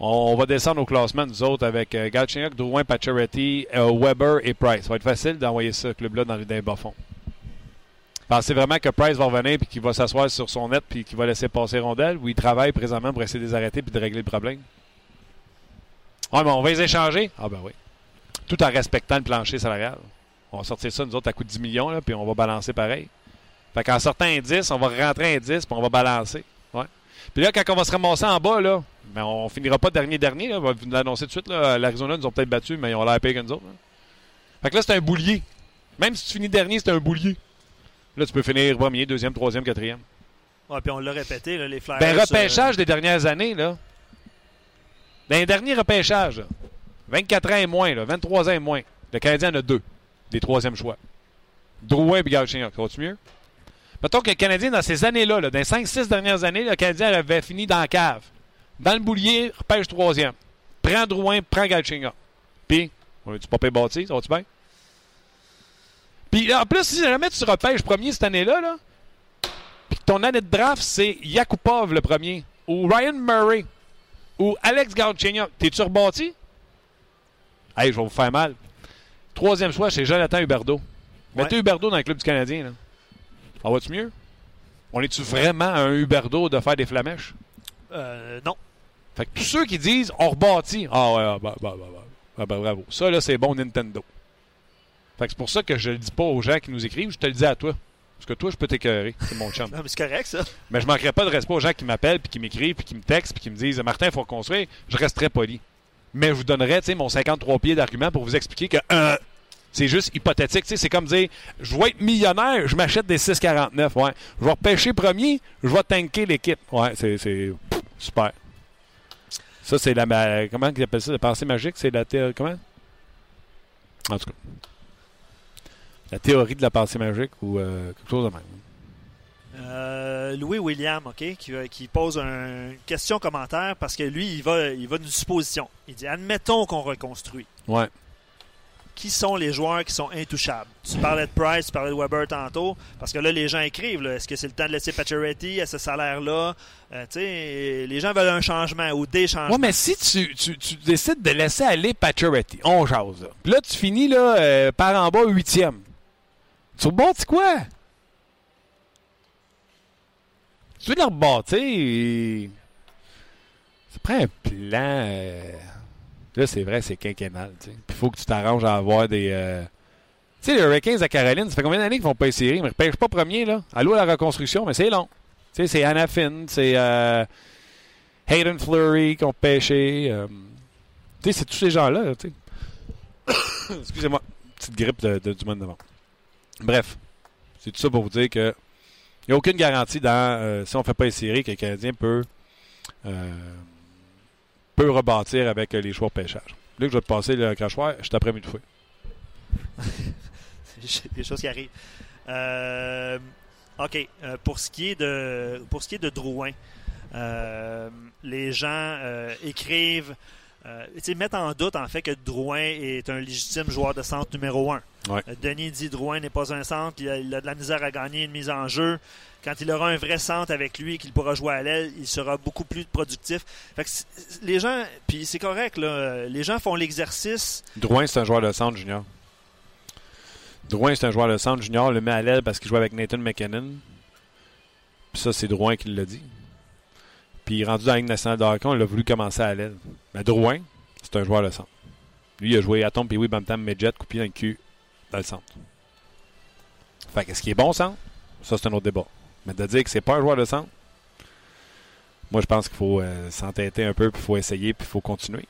S1: On, va descendre au classement, nous autres, avec euh, Galchenyuk, Drouin, Pacioretty, euh, Weber et Price. Ça va être facile d'envoyer ce club-là dans, les bas fonds. Pensez vraiment que Price va revenir et qu'il va s'asseoir sur son net puis qu'il va laisser passer rondelle ou il travaille présentement pour essayer de les arrêter puis de régler le problème? Ah, mais on va les échanger? Ah, ben oui. Tout en respectant le plancher salarial. On va sortir ça, nous autres, à coût de 10 millions, là, puis on va balancer pareil. Fait qu'en sortant un 10, on va rentrer un 10, puis on va balancer. Ouais. Puis là, quand on va se ramasser en bas, là, ben, on finira pas dernier-dernier. Là. On va vous l'annoncer tout de suite. L'Arizona nous ont peut-être battus, mais ils ont l'air payés que nous autres. Fait que là, c'est un boulier. Même si tu finis dernier, c'est un boulier. Là, tu peux finir premier, deuxième, troisième, quatrième.
S5: Ouais, puis on l'a répété, là, les Flyers.
S1: Ben, repêchage des dernières années, là. Dans les derniers repêchages, 24 ans et moins, là, 23 ans et moins. Le Canadien en a deux des troisièmes choix. Drouin et. Ça va-tu mieux? Mettons que le Canadien, dans ces années-là, dans les 5-6 dernières années, le Canadien avait fini dans la cave. Dans le boulier, repêche troisième. Prends Drouin, prends Galchenyuk. Puis, on a-tu pas bâti? Ça va-tu bien? Puis, en plus, si jamais tu repêches premier cette année-là, là, puis que ton année de draft, c'est Yakupov le premier, ou Ryan Murray, ou Alex Galchenyuk, t'es-tu rebâti? Hey, je vais vous faire mal. Troisième choix, c'est Jonathan Huberdeau. Mettez Huberdeau dans le club du Canadien. Là. Ça va-tu mieux? On est-tu vraiment un Huberdeau de faire des flamèches?
S5: Euh, non.
S1: Fait que tous ceux qui disent on rebâtit. Ah ouais, ah, bah, bah, bah, bah, ah, bah, bravo. Ça, là, c'est bon Nintendo. Fait que c'est pour ça que je le dis pas aux gens qui nous écrivent, je te le dis à toi. Parce que toi, je peux t'écœurer. C'est mon chum. [LAUGHS]
S5: non, mais c'est correct, ça.
S1: Mais je manquerai pas de respect aux gens qui m'appellent, puis qui m'écrivent, puis qui me textent, puis qui me disent Martin, il faut construire. Je resterai poli mais je vous donnerai mon 53 pieds d'argument pour vous expliquer que euh, c'est juste hypothétique. C'est comme dire je vais être millionnaire, je m'achète des 6,49. Ouais. Je vais repêcher premier, je vais tanker l'équipe. Ouais, c'est super. Ça, c'est la. Comment ils appellent ça? La pensée magique C'est la théorie. Comment? En tout cas. La théorie de la pensée magique ou euh, quelque chose de même.
S5: Euh, Louis William, OK, qui, qui pose une question commentaire parce que lui, il va, il va d'une supposition. Il dit Admettons qu'on reconstruit.
S1: Ouais.
S5: Qui sont les joueurs qui sont intouchables? Tu parlais de Price, tu parlais de Weber tantôt, parce que là, les gens écrivent est-ce que c'est le temps de laisser Pacioretty à ce salaire-là? Euh, Les gens veulent un changement ou des changements.
S1: Ouais, mais si tu, tu, tu décides de laisser aller Pacioretty, on jase. Puis là, tu finis là, euh, par en bas, huitième. Tu rebondis quoi? Tu veux le rebâtir, ça prend un plan. Euh, là, c'est vrai, c'est quinquennal. Il faut que tu t'arranges à avoir des. Euh, tu sais, les Hurricanes à Caroline, ça fait combien d'années qu'ils vont pas essayer? Mais ils ne repêchent pas premier, là. Allô à la reconstruction, mais c'est long. Tu sais, c'est Anna Finn, c'est euh, Hayden Fleury qui ont pêché. tu sais, c'est tous ces gens-là, tu sais. [COUGHS] Excusez-moi, petite grippe de, du monde devant. Bref, c'est tout ça pour vous dire que il n'y a aucune garantie dans, euh, si on ne fait pas les séries, que le Canadien peut, euh, peut rebâtir avec les choix de pêchage. Là, je vais te passer le crachoir, je t'apprends une fois. [LAUGHS]
S5: des choses qui arrivent. Euh, OK. pour, ce qui est de, pour ce qui est de Drouin, les gens écrivent euh, mettre en doute en fait que Drouin est un légitime joueur de centre numéro un.
S1: Euh,
S5: Denis dit Drouin n'est pas un centre, il a, de la misère à gagner une mise en jeu. Quand il aura un vrai centre avec lui et qu'il pourra jouer à l'aile, il sera beaucoup plus productif. les gens, puis c'est correct, là, les gens font l'exercice.
S1: Drouin, c'est un joueur de centre junior. Drouin, c'est un joueur de centre junior, le met à l'aile parce qu'il joue avec Nathan McKinnon. Puis ça, c'est Drouin qui l'a dit. Puis rendu dans la Ligue nationale de hockey, on l'a voulu commencer à l'aile. Mais Drouin, c'est un joueur de centre. Lui, il a joué Atom, puis oui, Bantam, Medjet, coupé dans le cul dans le centre. Fait qu'est-ce qui est bon centre? Ça, c'est un autre débat. Mais de dire que c'est pas un joueur de centre, moi, je pense qu'il faut euh, s'entêter un peu, puis il faut essayer, puis il faut continuer.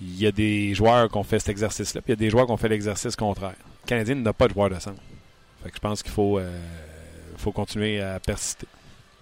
S1: Il y a des joueurs qui ont fait cet exercice-là, puis il y a des joueurs qui ont fait l'exercice contraire. Le Canadien n'a pas de joueur de centre. Fait que je pense qu'il faut, euh, faut continuer à persister.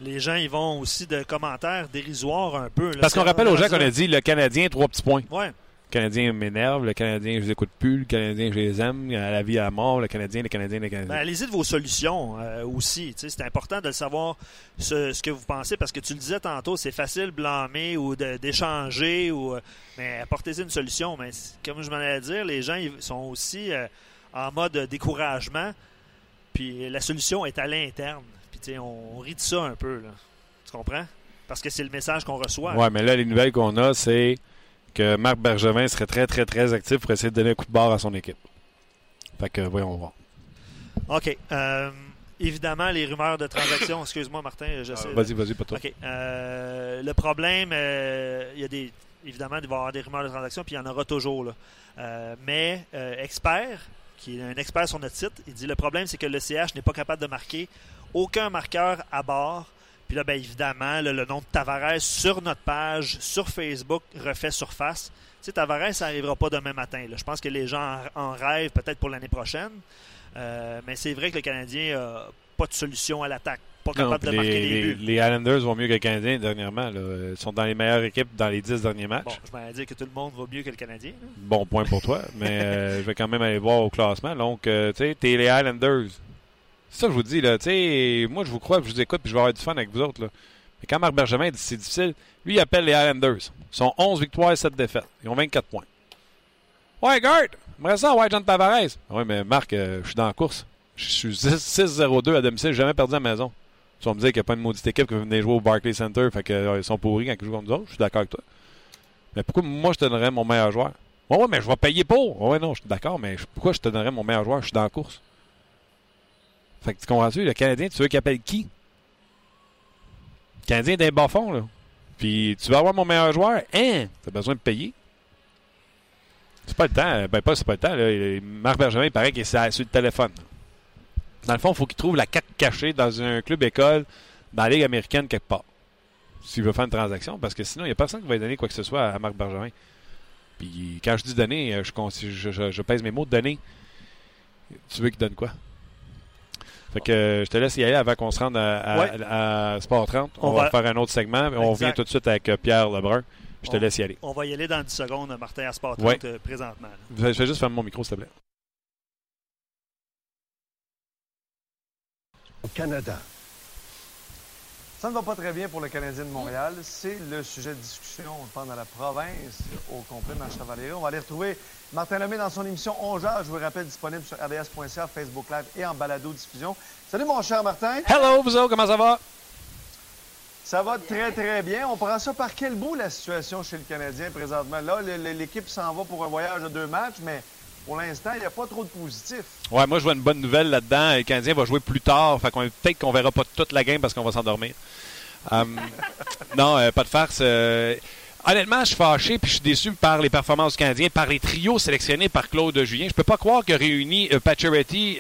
S5: Les gens, ils vont aussi de commentaires dérisoires un peu.
S1: Parce qu'on rappelle aux gens qu'on a dit le Canadien, trois petits points.
S5: Ouais.
S1: Le Canadien m'énerve, le Canadien, je les écoute plus, le Canadien, je les aime, à la vie, à la mort, le Canadien, les Canadiens, les Canadiens.
S5: Ben, allez-y de vos solutions euh, aussi. C'est important de savoir ce, que vous pensez parce que tu le disais tantôt, c'est facile de blâmer ou d'échanger, ou euh, mais apportez-y une solution. Mais comme je m'en allais dire, les gens ils sont aussi euh, en mode découragement, puis la solution est à l'interne. Puis on, on rit de ça un peu. Là. Tu comprends? Parce que c'est le message qu'on reçoit.
S1: Ouais, mais là, les nouvelles qu'on a, c'est que Marc Bergevin serait très, très, très actif pour essayer de donner un coup de barre à son équipe. Fait que voyons voir.
S5: OK. Euh, évidemment, les rumeurs de transactions. Excuse-moi, Martin.
S1: J'essaie vas-y, vas-y, pas toi.
S5: OK. Euh, le problème, euh, il y a des. Évidemment, il va y avoir des rumeurs de transactions, puis il y en aura toujours. Là. mais Expert, qui est un expert sur notre site, il dit le problème, c'est que le CH n'est pas capable de marquer aucun marqueur à bord puis là, bien évidemment, le nom de Tavares sur notre page, sur Facebook, refait surface. Tu sais, Tavares, ça n'arrivera pas demain matin. Je pense que les gens en rêvent peut-être pour l'année prochaine. Euh, mais c'est vrai que le Canadien n'a pas de solution à l'attaque. Pas capable de marquer
S1: les,
S5: buts.
S1: Les Islanders vont mieux que le Canadien dernièrement. Ils sont dans les meilleures équipes dans les dix derniers matchs. Bon,
S5: je m'allais dire que tout le monde va mieux que le Canadien.
S1: Bon point pour toi, mais euh, je vais quand même aller voir au classement. Donc, euh, tu sais, t'es les Islanders. C'est ça que je vous dis, là. sais, moi, je vous crois, je vous écoute, puis je vais avoir du fun avec vous autres. Là. Mais quand Marc Bergevin dit c'est difficile, lui, il appelle les Islanders. Ils sont 11 victoires et 7 défaites. Ils ont 24 points. Ouais, Gert, j'aimerais ça, ouais, John Tavares. Oui, mais Marc, euh, je suis dans la course. Je suis 6-0-2 à domicile, jamais perdu à la maison. Tu vas me dire qu'il n'y a pas une maudite équipe qui venir jouer au Barclays Center, fait qu'ils euh, sont pourris quand ils jouent comme nous autres. Je suis d'accord avec toi. Mais pourquoi moi je te donnerais mon meilleur joueur? Ouais, ouais, mais je vais payer pour. Ouais, non, je suis d'accord, mais pourquoi je te donnerais mon meilleur joueur? Je suis dans la course. Fait que tu comprends-tu? Le Canadien, tu veux qu'il appelle qui? Le Canadien est d'un bas fond, là. Puis tu vas avoir mon meilleur joueur. Hein? T'as besoin de payer. C'est pas le temps. Ben, pas, c'est pas le temps. Marc Bergevin, il paraît qu'il est sur le téléphone. Dans le fond, il faut qu'il trouve la carte cachée dans un club école dans la Ligue américaine quelque part. S'il veut faire une transaction. Parce que sinon, il n'y a personne qui va donner quoi que ce soit à Marc Bergevin. Puis quand je dis donner, je, je, je pèse mes mots. Donner. Tu veux qu'il donne quoi? Fait que euh, je te laisse y aller avant qu'on se rende à, Sport 30. On, va, faire un autre segment. On revient tout de suite avec euh, Pierre Lebrun. Je te laisse y aller.
S5: On va y aller dans 10 secondes, Martin, à Sport 30 euh, présentement.
S1: Je vais juste fermer mon micro, s'il te plaît.
S6: Au Canada.
S3: Ça ne va pas très bien pour le Canadien de Montréal. C'est le sujet de discussion pendant la province au complet de Valérie. On va aller retrouver Martin Lemay dans son émission On Je vous rappelle, disponible sur rds.ca, Facebook Live et en balado-diffusion. Salut mon cher Martin.
S1: Hello, vous autres, comment ça va?
S3: Ça va très, très bien. On prend ça par quel bout, la situation chez le Canadien présentement? Là, l'équipe s'en va pour un voyage de deux matchs, mais pour l'instant, il n'y a pas trop de positifs.
S1: Ouais, moi, je vois une bonne nouvelle là-dedans. Le Canadien va jouer plus tard. Fait qu'on, peut-être qu'on verra pas toute la game parce qu'on va s'endormir. Euh, [LAUGHS] non, euh, pas de farce. Euh, honnêtement, je suis fâché puis je suis déçu par les performances canadiennes, par les trios sélectionnés par Claude Julien. Je peux pas croire que réuni euh,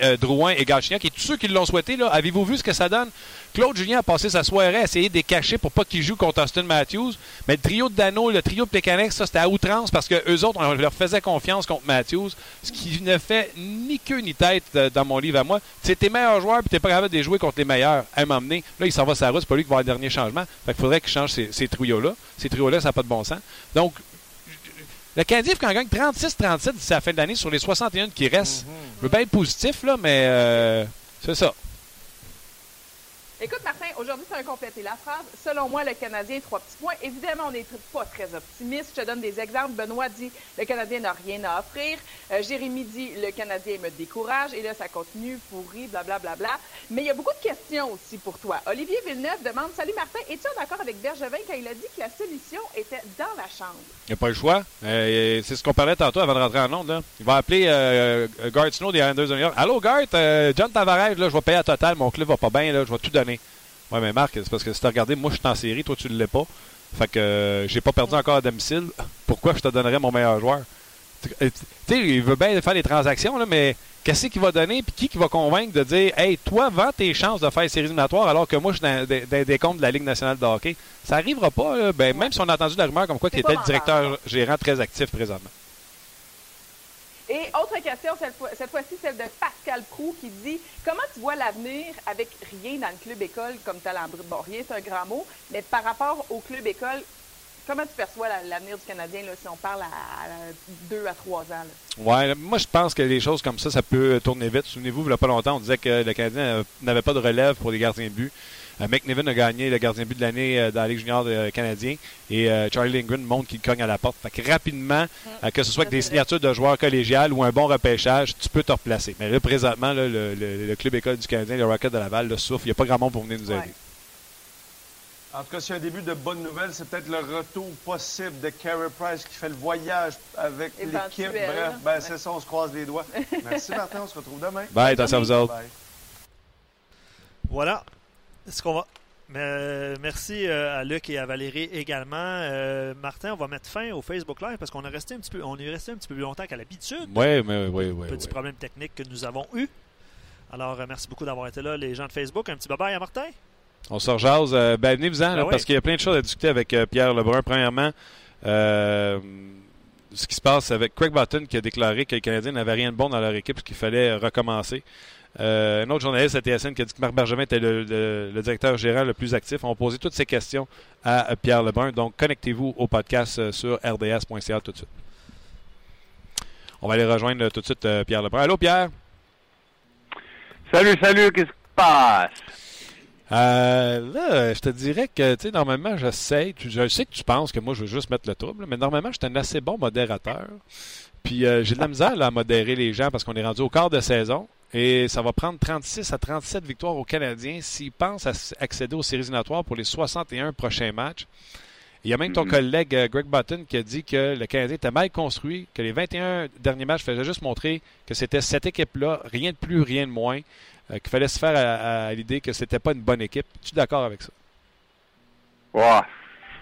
S1: euh, Drouin et Galchenyuk et tous ceux qui l'ont souhaité, là, avez-vous vu ce que ça donne? Claude Julien a passé sa soirée à essayer de les cacher pour pas qu'il joue contre Austin Matthews. Mais le trio de Dano, le trio de Plekanec, ça c'était à outrance parce que eux autres, on leur faisait confiance contre Matthews, ce qui ne fait ni queue ni tête euh, dans mon livre à moi. C'est tes meilleurs joueurs puis t'es pas capable de les jouer contre les meilleurs. À m'emmener. Là, il s'en va sa route, c'est pas lui qui va avoir le dernier changement. Fait qu'il faudrait qu'il change ces, ces trios-là. Ces trios-là, ça n'a pas de bon sens. Donc, le Canadien, quand gagne 36-37 d'ici la fin de l'année sur les 61 qui restent, mm-hmm. je veux pas être positif, là, mais euh, c'est ça.
S4: Écoute, Martin, aujourd'hui, c'est un compléter la phrase. Selon moi, le Canadien, trois petits points. Évidemment, on n'est pas très optimiste. Je te donne des exemples. Benoît dit le Canadien n'a rien à offrir. Euh, Jérémy dit le Canadien me décourage. Et là, ça continue, pourri, blablabla. Bla, bla. Mais il y a beaucoup de questions aussi pour toi. Olivier Villeneuve demande Salut Martin, es-tu en accord avec Bergevin quand il a dit que la solution était dans la chambre
S1: Il n'y a pas le choix. Euh, c'est ce qu'on parlait tantôt avant de rentrer en onde. Il va appeler euh, Gart Snow des Islanders. Allô, Gart, euh, John Tavares, là, je vais payer à total. Mon club va pas bien. Je vais tout donner. Ouais, mais Marc, c'est parce que si tu regardé, moi, je suis en série, toi, tu ne l'es pas. Fait que euh, j'ai pas perdu encore à domicile. Pourquoi je te donnerais mon meilleur joueur? Tu sais, il veut bien faire des transactions, là, mais qu'est-ce qu'il va donner? Puis qui, qui va convaincre de dire, hey, toi, vends tes chances de faire série éliminatoire alors que moi, je suis dans, des comptes de la Ligue nationale de hockey? Ça arrivera pas, Ben, même si on a entendu la rumeur comme quoi qu'il était le directeur gérant très actif présentement.
S4: Et autre question, cette fois-ci, celle de Pascal Prou qui dit Comment tu vois l'avenir avec rien dans le club école comme talent Bon, rien, c'est un grand mot, mais par rapport au club école, comment tu perçois l'avenir du Canadien là, si on parle à, deux à trois ans?
S1: Oui, moi je pense que les choses comme ça, ça peut tourner vite. Souvenez-vous, il n'y a pas longtemps, on disait que le Canadien n'avait pas de relève pour les gardiens de but. Euh, McNiven a gagné le gardien but de l'année euh, dans la Ligue junior de canadien et euh, Charlie Lindgren montre qu'il cogne à la porte. Fait que rapidement, que ce soit avec des signatures de joueurs collégiales ou un bon repêchage, tu peux te replacer. Mais là, présentement, le, club école du Canadien, le Rocket de Laval, le souffle. Il n'y a pas grand monde pour venir nous aider.
S3: En tout cas, c'est un début de bonne nouvelle. C'est peut-être le retour possible de Carey Price qui fait le voyage avec l'équipe. Bref, ben, c'est ça, on se croise les doigts. Merci Martin, on se retrouve demain.
S1: Bye, attention à vous autres.
S5: Voilà, ce qu'on va. Euh, merci euh, à Luc et à Valérie également. Euh, Martin, on va mettre fin au Facebook Live parce qu'on est resté un petit peu, on est resté un petit peu plus longtemps qu'à l'habitude.
S1: Oui, oui, oui, oui.
S5: Petit problème technique que nous avons eu. Alors, merci beaucoup d'avoir été là, les gens de Facebook. Un petit bye-bye à Martin.
S1: On se rejase. ben, venez-vous-en, ben parce qu'il y a plein de choses à discuter avec Pierre Lebrun. Premièrement, ce qui se passe avec Craig Button qui a déclaré que les Canadiens n'avaient rien de bon dans leur équipe, qu'il fallait recommencer. Euh, un autre journaliste à TSN qui a dit que Marc Bergevin était le, directeur gérant le plus actif. On a posé toutes ces questions à Pierre Lebrun. Donc, connectez-vous au podcast euh, sur rds.ca tout de suite. On va aller rejoindre tout de suite euh, Pierre Lebrun. Allô, Pierre?
S7: Salut, salut, qu'est-ce qui se passe?
S1: là, je te dirais que, tu sais, normalement, j'essaie. Je sais que tu penses que moi, je veux juste mettre le trouble, mais normalement, je suis un assez bon modérateur. Puis j'ai de la misère à modérer les gens parce qu'on est rendu au quart de saison. Et ça va prendre 36 à 37 victoires aux Canadiens s'ils pensent accéder aux séries éliminatoires pour les 61 prochains matchs. Il y a même ton mm-hmm. collègue euh, Greg Button qui a dit que le Canadien était mal construit, que les 21 derniers matchs faisaient juste montrer que c'était cette équipe-là, rien de plus, rien de moins, euh, qu'il fallait se faire à, l'idée que c'était pas une bonne équipe. Tu es d'accord avec ça?
S7: Ouais,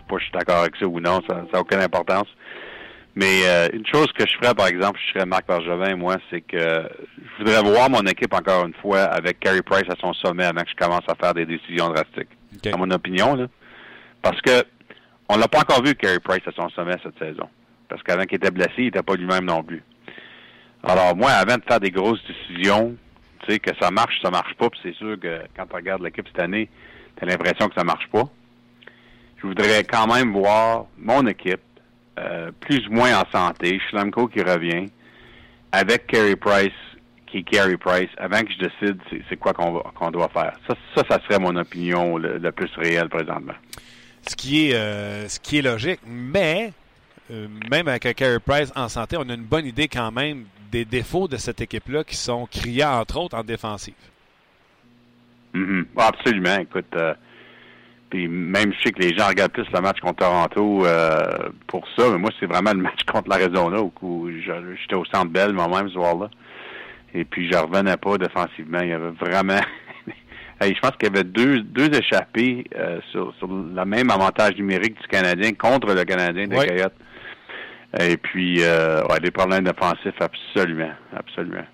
S7: pas je suis d'accord avec ça ou non, ça n'a aucune importance. Mais euh, une chose que je ferais, par exemple, je serais Marc Bergevin, moi, c'est que je voudrais voir mon équipe encore une fois avec Carey Price à son sommet avant que je commence à faire des décisions drastiques. À mon opinion, là. Parce que on l'a pas encore vu Carey Price à son sommet cette saison. Parce qu'avant qu'il était blessé, il n'était pas lui-même non plus. Alors moi, avant de faire des grosses décisions, tu sais, que ça marche, ça marche pas, puis c'est sûr que quand tu regardes l'équipe cette année, tu as l'impression que ça marche pas. Je voudrais quand même voir mon équipe euh, plus ou moins en santé, Schlemko qui revient, avec Carey Price, qui est Carey Price, avant que je décide c'est quoi qu'on doit faire. Ça, ça, serait mon opinion le, plus réel présentement.
S1: Ce qui est, euh, ce qui est logique, mais euh, même avec Carey Price en santé, on a une bonne idée quand même des défauts de cette équipe-là qui sont criants, entre autres, en défensive.
S7: Mm-hmm. Absolument. Écoute, puis même je sais que les gens regardent plus le match contre Toronto euh, pour ça, mais moi c'est vraiment le match [LAUGHS] contre l'Arizona où j'étais au centre belle moi-même ce soir-là. Et puis je revenais pas défensivement. Il y avait vraiment [LAUGHS] je pense qu'il y avait deux, deux échappés euh, sur, sur le même avantage numérique du Canadien contre le Canadien de Coyote. Et puis euh, ouais, des problèmes défensifs absolument, absolument.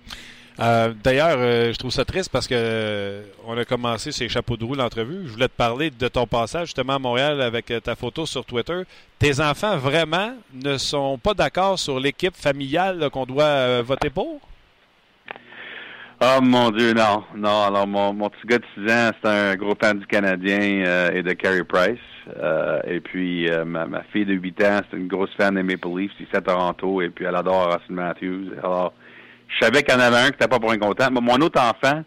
S1: Euh, d'ailleurs, euh, je trouve ça triste parce que euh, on a commencé ces chapeaux de roue l'entrevue. Je voulais te parler de ton passage justement à Montréal avec ta photo sur Twitter. Tes enfants vraiment ne sont pas d'accord sur l'équipe familiale qu'on doit voter pour?
S7: Oh mon Dieu, non. Non, alors mon, petit gars de 6 ans, c'est un gros fan du Canadien et de Carey Price. et puis ma, ma, fille de 8 ans, c'est une grosse fan des Maple Leafs ici à Toronto et puis elle adore Russell Matthews. Alors, je savais qu'il y en avait un qui n'était pas pour un content. Mais mon autre enfant,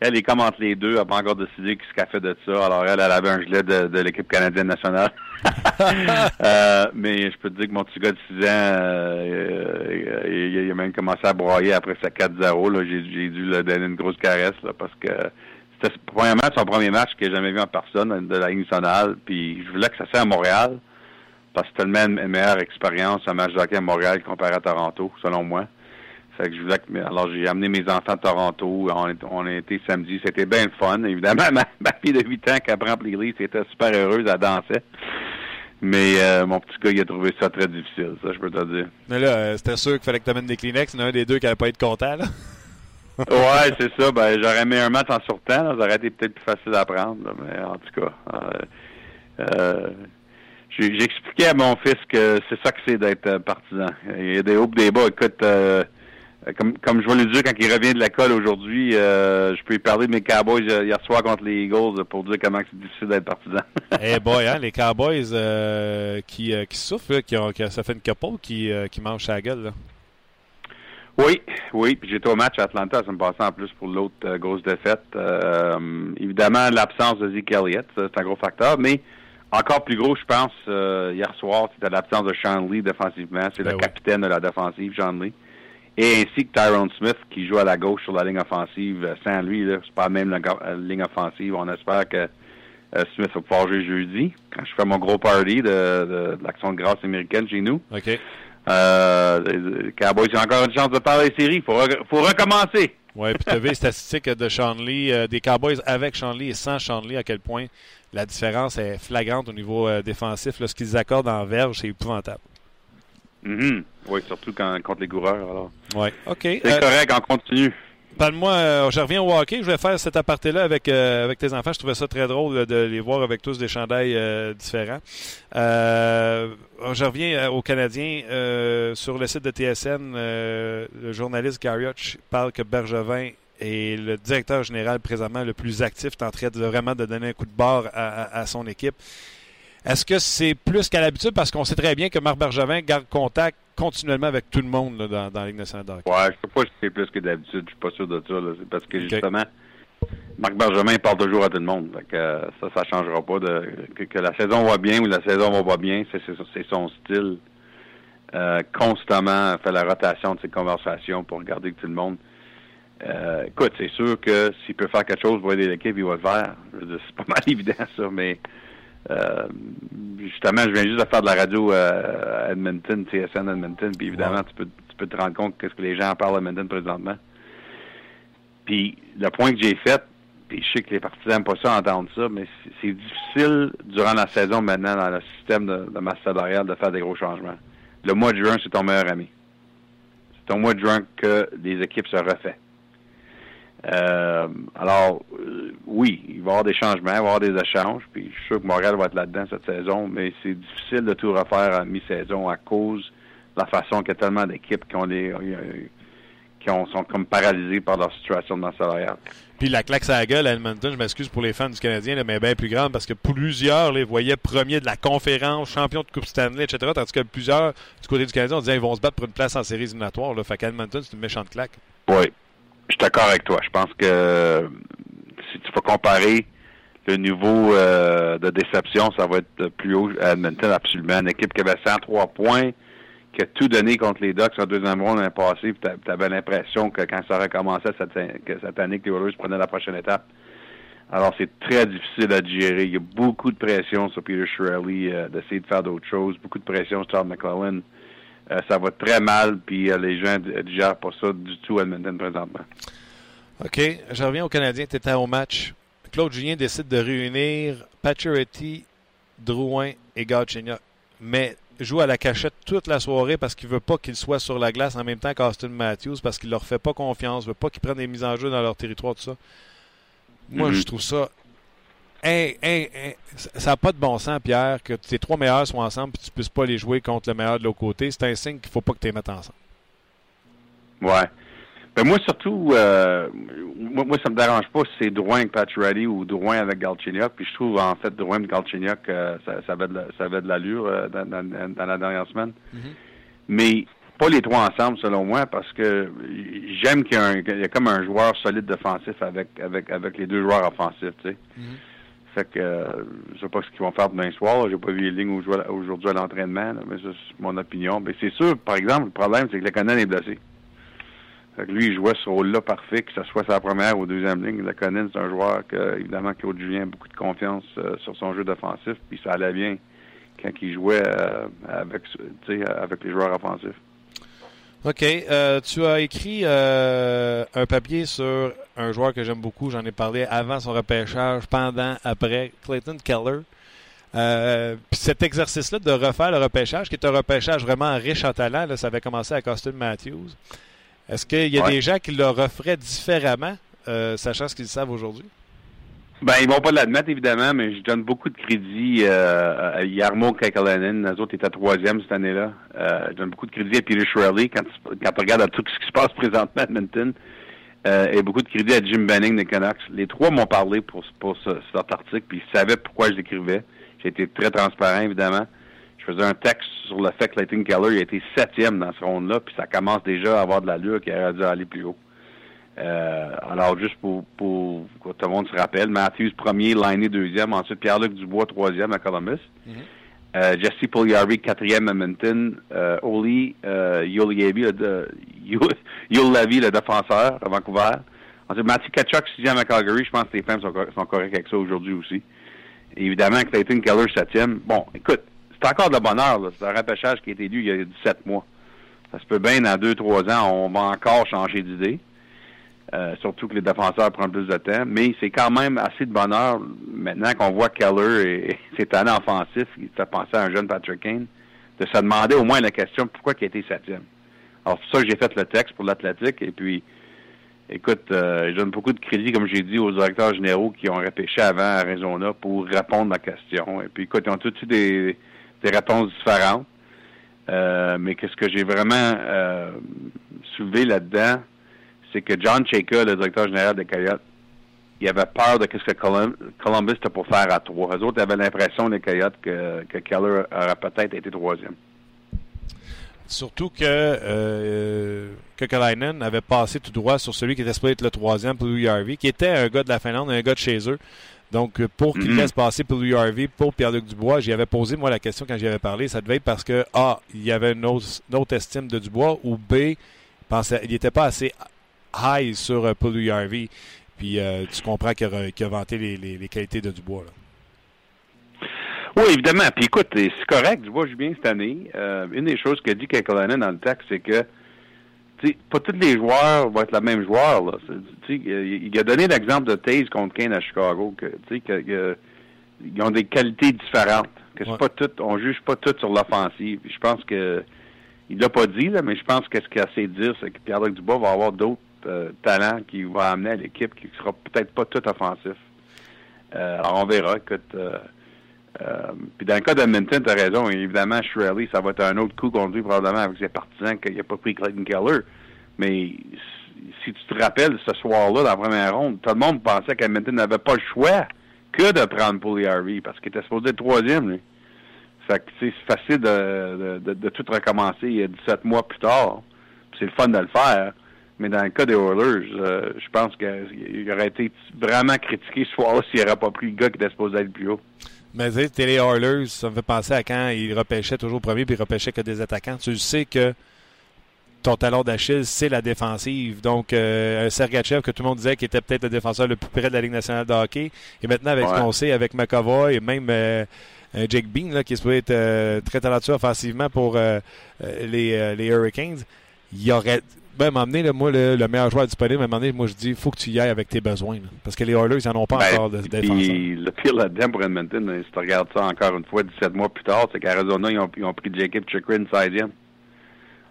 S7: elle est comme entre les deux, elle n'a pas encore décidé ce qu'elle fait de ça. Alors, elle, elle avait un gilet de, l'équipe canadienne nationale. [LAUGHS] euh, mais je peux te dire que mon petit gars de 6 ans, euh, il, a même commencé à broyer après sa 4-0. J'ai dû lui donner une grosse caresse là, parce que c'était premièrement son premier match que j'ai jamais vu en personne de la Ligue nationale. Puis je voulais que ça soit à Montréal parce que c'était tellement une meilleure expérience un match de hockey à Montréal comparé à Toronto, selon moi. Fait que je voulais que, alors j'ai amené mes enfants à Toronto. On, a été samedi. C'était bien fun. Évidemment, [LAUGHS] ma, fille de 8 ans qui apprend à c'était super heureuse, elle dansait. Mais euh, mon petit gars, il a trouvé ça très difficile, ça, je peux te dire.
S1: Mais là, euh, c'était sûr qu'il fallait que tu amènes des Kleenex. Il y en a un des deux qui n'allait pas être content, là. [LAUGHS]
S7: ouais, c'est ça. Ben, j'aurais mis un match en sortant. Ça aurait été peut-être plus facile à prendre. mais en tout cas, euh, j'ai expliqué à mon fils que c'est ça que c'est d'être partisan. Il y a des hauts des bas. Écoute, euh, comme, comme je vais lui dire quand il revient de l'école aujourd'hui, euh, je peux lui parler de mes Cowboys euh, hier soir contre les Eagles pour dire comment c'est difficile d'être partisan.
S1: eh boy, hein, les [LAUGHS] Cowboys qui, qui souffrent, qui ont, ça fait une couple qui, qui mange sa gueule. Là.
S7: Oui, oui. Puis j'étais au match à Atlanta, ça me passait en plus pour l'autre grosse défaite. évidemment, l'absence de Zeke Elliott, c'est un gros facteur, mais encore plus gros, je pense, hier soir, c'était l'absence de Sean Lee défensivement. C'est le ben capitaine de la défensive, Sean Lee et ainsi que Tyrone Smith qui joue à la gauche sur la ligne offensive. Sans lui, c'est pas même la euh, ligne offensive. On espère que euh, Smith va pouvoir jouer jeudi. Quand je fais mon gros party de, l'action de grâce américaine chez nous.
S1: OK.
S7: Euh, les Cowboys ont encore une chance de parler des séries. Il faut, faut recommencer.
S1: Oui, puis tu as vu les [LAUGHS] statistiques de euh, des Cowboys avec Sean Lee et sans Sean Lee, à quel point la différence est flagrante au niveau défensif. ce qu'ils accordent en verge, c'est épouvantable.
S7: Mm Oui, surtout quand, contre les coureurs. Alors.
S1: Ouais. OK.
S7: C'est euh, correct, on continue.
S1: Parle-moi, euh, je reviens au hockey. Je vais faire cet aparté-là avec, euh, avec tes enfants. Je trouvais ça très drôle de les voir avec tous des chandails différents. je reviens aux Canadiens. sur le site de TSN, le journaliste Gary Hutch parle que Bergevin est le directeur général présentement le plus actif, en train de vraiment de donner un coup de barre à son équipe. Est-ce que c'est plus qu'à l'habitude? Parce qu'on sait très bien que Marc Bergevin garde contact continuellement avec tout le monde dans, dans, la Ligue nationale de
S7: hockey? Ouais, je sais pas si c'est plus que d'habitude. Je suis pas sûr de ça. C'est parce que justement, Marc Bergevin parle toujours à tout le monde. Euh, ça, ça changera pas. De, que, la saison va bien ou la saison va pas bien, c'est son style. Euh, constamment fait la rotation de ses conversations pour regarder tout le monde. Euh, écoute, c'est sûr que s'il peut faire quelque chose pour aider l'équipe, il va le faire. C'est pas [LAUGHS] mal évident ça, mais euh, justement, je viens juste de faire de la radio euh, à Edmonton, TSN Edmonton, puis évidemment, tu, peux, tu peux te rendre compte qu'est-ce que les gens parlent à Edmonton présentement. Puis le point que j'ai fait, puis je sais que les partisans n'aiment pas ça entendre ça, mais c'est difficile durant la saison maintenant dans le système de, de masse salariale de faire des gros changements. Le mois de juin, c'est ton meilleur ami. C'est au mois de juin que les équipes se refait. Euh, alors, euh, oui, il va y avoir des changements, il va y avoir des échanges, puis je suis sûr que Montréal va être là-dedans cette saison, mais c'est difficile de tout refaire à mi-saison à cause de la façon qu'il y a tellement d'équipes qui ont euh, qui ont, sont comme paralysées par leur situation de masse salariale.
S1: Puis la claque à la gueule à Edmonton, je m'excuse pour les fans du Canadien, mais bien plus grande parce que plusieurs les voyaient premiers de la conférence, champion de Coupe Stanley, etc. Tandis que plusieurs du côté du Canadien, on disait qu'ils vont se battre pour une place en séries éliminatoires. Là. Fait qu'Edmonton, c'est une méchante claque.
S7: Oui, je suis d'accord avec toi. Je pense que si tu vas comparer le niveau euh, de déception, ça va être plus haut à Edmonton, absolument. Une équipe qui avait 103 points, qui a tout donné contre les Ducks en deuxième round l'année passée, tu avais l'impression que quand ça recommençait cette, que cette année, que les Oilers prenaient la prochaine étape. Alors, c'est très difficile à gérer. Il y a beaucoup de pression sur Peter Shirley euh, d'essayer de faire d'autres choses, beaucoup de pression sur Todd McClellan. Euh, ça va très mal, puis euh, les gens ne digèrent pas ça du tout à Edmonton présentement.
S1: OK. Je reviens au Canadien. Tu étais au match. Claude Julien décide de réunir Pacioretty, Drouin et Galchenyuk. Mais joue à la cachette toute la soirée parce qu'il veut pas qu'il soit sur la glace en même temps qu'Austin Matthews parce qu'il leur fait pas confiance, veut pas qu'ils prennent des mises en jeu dans leur territoire, tout ça. Moi, mm-hmm. je trouve ça ça n'a pas de bon sens, Pierre, que tes trois meilleurs soient ensemble et tu ne puisses pas les jouer contre le meilleur de l'autre côté. C'est un signe qu'il ne faut pas que tu les mettes ensemble.
S7: Ouais. Ben moi, surtout, euh, moi, moi, ça me dérange pas si c'est Drouin avec Pacioretty ou Drouin avec Galchenyuk. Puis je trouve, en fait, Drouin et Galchenyuk, euh, ça, ça, avait de l'allure euh, dans, la dernière semaine. Mm-hmm. Mais pas les trois ensemble, selon moi, parce que j'aime qu'il y, a comme un joueur solide défensif avec avec avec les deux joueurs offensifs, tu sais. Mm-hmm. Fait que euh, je sais pas ce qu'ils vont faire demain soir. J'ai pas vu les lignes aujourd'hui à l'entraînement, mais c'est mon opinion. Mais c'est sûr, par exemple, le problème, c'est que le Conan est blessé. Fait que lui, il jouait ce rôle-là parfait, que ce soit sa première ou deuxième ligne. Le Conan, c'est un joueur que, évidemment, Claude Julien a beaucoup de confiance euh, sur son jeu défensif, puis ça allait bien quand il jouait euh, avec les joueurs offensifs.
S1: OK. Euh, tu as écrit euh, un papier sur un joueur que j'aime beaucoup. J'en ai parlé avant son repêchage, pendant, après, Clayton Keller. Euh, puis cet exercice-là de refaire le repêchage, qui est un repêchage vraiment riche en talent, ça avait commencé à Austin Matthews. Est-ce qu'il y a des gens qui le referaient différemment, sachant ce qu'ils savent aujourd'hui?
S7: Ben, ils vont pas l'admettre, évidemment, mais je donne beaucoup de crédit euh, à Yarmo Kekalainen. Les autres étaient troisième cette année-là. Euh, je donne beaucoup de crédit à Peter Shirley quand, quand tu regardes tout ce qui se passe présentement à Edmonton. Euh, et beaucoup de crédit à Jim Benning des Canucks. Les trois m'ont parlé pour, pour ce, cet article, puis ils savaient pourquoi je l'écrivais. J'ai été très transparent, évidemment. Je faisais un texte sur le fait que Lightning Keller a été septième dans ce ronde-là, puis ça commence déjà à avoir de l'allure qui aurait dû aller plus haut. Euh, alors, juste pour, pour, que tout le monde se rappelle, Matthews premier, Liney deuxième, ensuite Pierre-Luc Dubois troisième à Columbus. Mm -hmm. Jesse Pugliari quatrième à Edmonton. Euh, Oli euh, Yulavi, le, le défenseur à Vancouver. Ensuite, Matthew Kachuk sixième à Calgary. Je pense que les femmes sont, sont corrects avec ça aujourd'hui aussi. Et évidemment, Clayton Keller septième. Bon, écoute, c'est encore de bonheur. C'est un repêchage qui a été élu il y a 17 mois. Ça se peut bien, dans 2-3 ans, on va encore changer d'idée. Euh, surtout que les défenseurs prennent plus de temps. Mais c'est quand même assez de bonheur maintenant qu'on voit Keller et [LAUGHS] ses talents offensifs. Il fait penser à un jeune Patrick Kane de se demander au moins la question pourquoi il a été septième? Alors c'est ça que j'ai fait le texte pour l'Athletic et puis écoute, euh, je donne beaucoup de crédit, comme j'ai dit, aux directeurs généraux qui ont repêché avant à Arizona pour répondre à la question. Et puis écoute, ils ont tous eu des, des réponses différentes. Euh, mais qu'est-ce que j'ai vraiment soulevé là-dedans? C'est que John Cheka, le directeur général des Coyotes, il avait peur de ce que Columbus était pour faire à trois. Les autres avaient l'impression, les Coyotes, que, Keller aurait peut-être été troisième.
S1: Surtout que, euh, que avait passé tout droit sur celui qui était supposé être le troisième pour Louis Harvey, qui était un gars de la Finlande, un gars de chez eux. Donc, pour qu'il mm-hmm. laisse passer pour Louis Harvey, pour Pierre-Luc Dubois, j'y avais posé, moi, la question quand j'y avais parlé. Ça devait être parce que, A, il y avait une autre, une autre estime de Dubois, ou B, il n'était pas assez high sur euh, Paul Harvey. Puis euh, tu comprends qu'il a, vanté les, qualités de Dubois.
S7: Oui, évidemment. Puis écoute, c'est correct, Dubois joue bien cette année. Euh, une des choses qu'a dit Kekalainen dans le texte, c'est que pas tous les joueurs vont être le même joueur. Là. Il a donné l'exemple de Taze contre Kane à Chicago, que, que, ils ont des qualités différentes. Que c'est pas tout, on juge pas tout sur l'offensive. Je pense que il l'a pas dit, là, mais je pense que ce qu'il a assez de dire, c'est que Pierre-Luc Dubois va avoir d'autres euh, talent qui va amener à l'équipe qui sera peut-être pas tout offensif. Euh, alors on verra. Écoute, euh, puis dans le cas d'Edmonton, tu as raison, évidemment, Shirley, ça va être un autre coup contre lui probablement avec ses partisans qu'il n'a pas pris Clayton Keller. Mais si tu te rappelles, ce soir-là, dans la première ronde, tout le monde pensait qu'Edmonton n'avait pas le choix que de prendre Paulie Harvey parce qu'il était supposé être troisième, lui. Fait que c'est facile de, de, de, tout recommencer il y a 17 mois plus tard. C'est le fun de le faire. Mais dans le cas des Oilers, euh, je pense qu'il aurait été vraiment critiqué ce soir-là s'il n'aurait pas pris le gars qui était supposé être plus haut.
S1: Mais tu sais, les Oilers, ça me fait penser à quand ils repêchaient toujours premier puis ils repêchaient que des attaquants. Tu sais que ton talon d'Achille, c'est la défensive. Donc, euh, Sergachev, que tout le monde disait qui était peut-être le défenseur le plus près de la Ligue nationale de hockey. Et maintenant, avec ce qu'on sait, avec McAvoy et même euh, Jake Bean, là, qui est supposé être très talentueux offensivement pour les, les Hurricanes, il y aurait ben, m'emmener, moi, le, meilleur joueur disponible, à un moi, je dis, il faut que tu y ailles avec tes besoins. parce que les Oilers, ils n'en ont pas ben, encore de,
S7: défenseurs. Le pire là-dedans pour Edmonton, si tu regardes ça encore une fois, 17 mois plus tard, c'est qu'Arizona, ils ont, ils ont pris Jacob Chikrin 16e.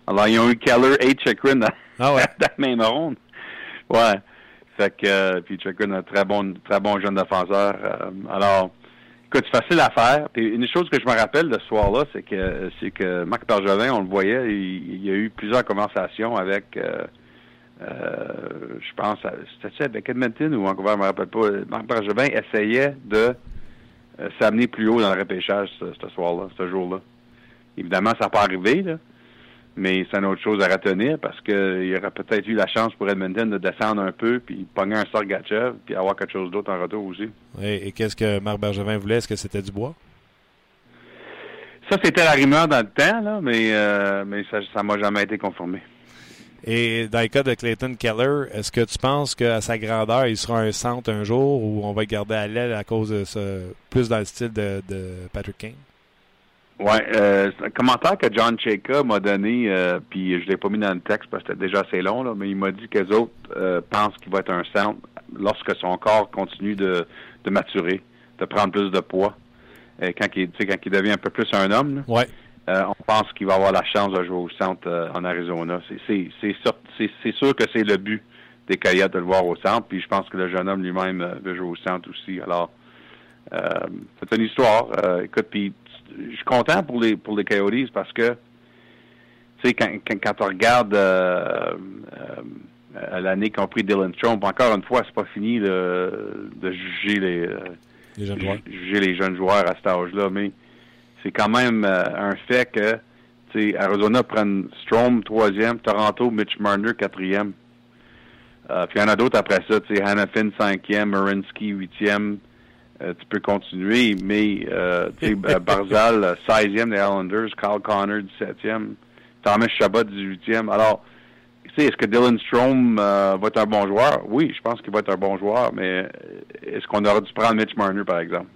S7: Alors, ils ont eu Keller et Chikrin dans, ah ouais. [LAUGHS] dans la même ronde. Ouais. Fait que, euh, puis Chikrin, un très bon, très bon jeune défenseur. Euh, alors, C'est facile à faire. Une chose que je me rappelle de ce soir-là, c'est que c'est que Marc Bergevin, on le voyait, il, y a eu plusieurs conversations avec euh, euh, je pense c'était avec Edmonton ou encore, je me rappelle pas. Marc Bergevin essayait de euh, s'amener plus haut dans le repêchage ce, soir-là, ce jour-là. Évidemment, ça n'a pas arrivé, là. Mais c'est une autre chose à retenir parce qu'il y aurait peut-être eu la chance pour Edmonton de descendre un peu, puis pogner un Sargachev, puis avoir quelque chose d'autre en retour aussi.
S1: Et, qu'est-ce que Marc Bergevin voulait? Est-ce que c'était du bois?
S7: Ça, c'était la rumeur dans le temps, là, mais, euh, mais ça ne m'a jamais été conformé.
S1: Et dans le cas de Clayton Keller, est-ce que tu penses qu'à sa grandeur, il sera un centre un jour ou on va le garder à l'aile à cause de ce, plus dans le style de, de Patrick Kane?
S7: Oui, euh, un commentaire que John Cheka m'a donné, euh, puis je l'ai pas mis dans le texte parce que c'était déjà assez long, là, mais il m'a dit que les autres euh, pensent qu'il va être un centre lorsque son corps continue de, de maturer, de prendre plus de poids. Et quand il, quand il devient un peu plus un homme,
S1: ouais.
S7: Euh, on pense qu'il va avoir la chance de jouer au centre euh, en Arizona. C'est sûr que c'est le but des Coyotes de le voir au centre, puis je pense que le jeune homme lui-même euh, veut jouer au centre aussi. Alors, c'est une histoire. écoute, puis je suis content pour les pour les Coyotes parce que tu sais, quand, quand, on regarde l'année qu'ont pris Dylan Trump, encore une fois, c'est pas fini de, de juger les,
S1: les jeunes joueurs.
S7: juger les jeunes joueurs à cet âge-là, mais c'est quand même euh, un fait que Arizona prenne Strom troisième, Toronto, Mitch Marner quatrième. Euh, puis il y en a d'autres après ça, tu sais, Hannafin cinquième, Marinsky huitième. Euh, tu peux continuer, mais euh, Barzal, 16e des Islanders, Kyle Connor, 17e, Thomas Chabot, 18e. Alors, tu sais, est-ce que Dylan Strom va être un bon joueur? Oui, je pense qu'il va être un bon joueur, mais est-ce qu'on aurait dû prendre Mitch Marner, par exemple?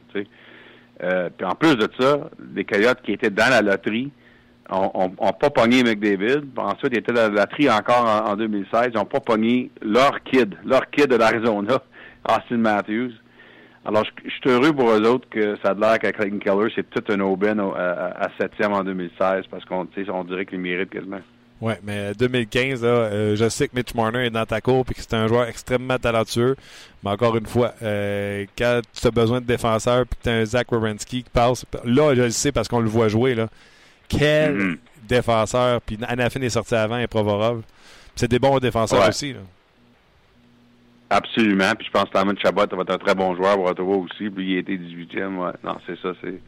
S7: Euh, puis en plus de ça, les Coyotes qui étaient dans la loterie ont, pas pogné McDavid. Ensuite, ils étaient dans la loterie encore en, 2016. Ils n'ont pas pogné leur kid, leur kid de l'Arizona, [LAUGHS] Austin Matthews. Alors, je, suis heureux pour eux autres que ça a l'air qu'avec Clayton Keller, c'est toute une aubaine à, à, septième en 2016 parce qu'on on dirait qu'il mérite quasiment.
S1: Oui, mais 2015, euh, je sais que Mitch Marner est dans ta cour et que c'est un joueur extrêmement talentueux. Mais encore une fois, euh, quand tu as besoin de défenseurs puis que tu as un Zach Wierenski qui passe, là, je le sais parce qu'on le voit jouer. là. Quel mm-hmm. défenseur. Puis Anafin est sorti avant et Provorov. C'est des bons défenseurs aussi. Là.
S7: Absolument. Puis je pense que Thomas Chabot va être un très bon joueur pour Ottawa aussi. Puis il a été 18e. Ouais. Non, c'est ça. C'est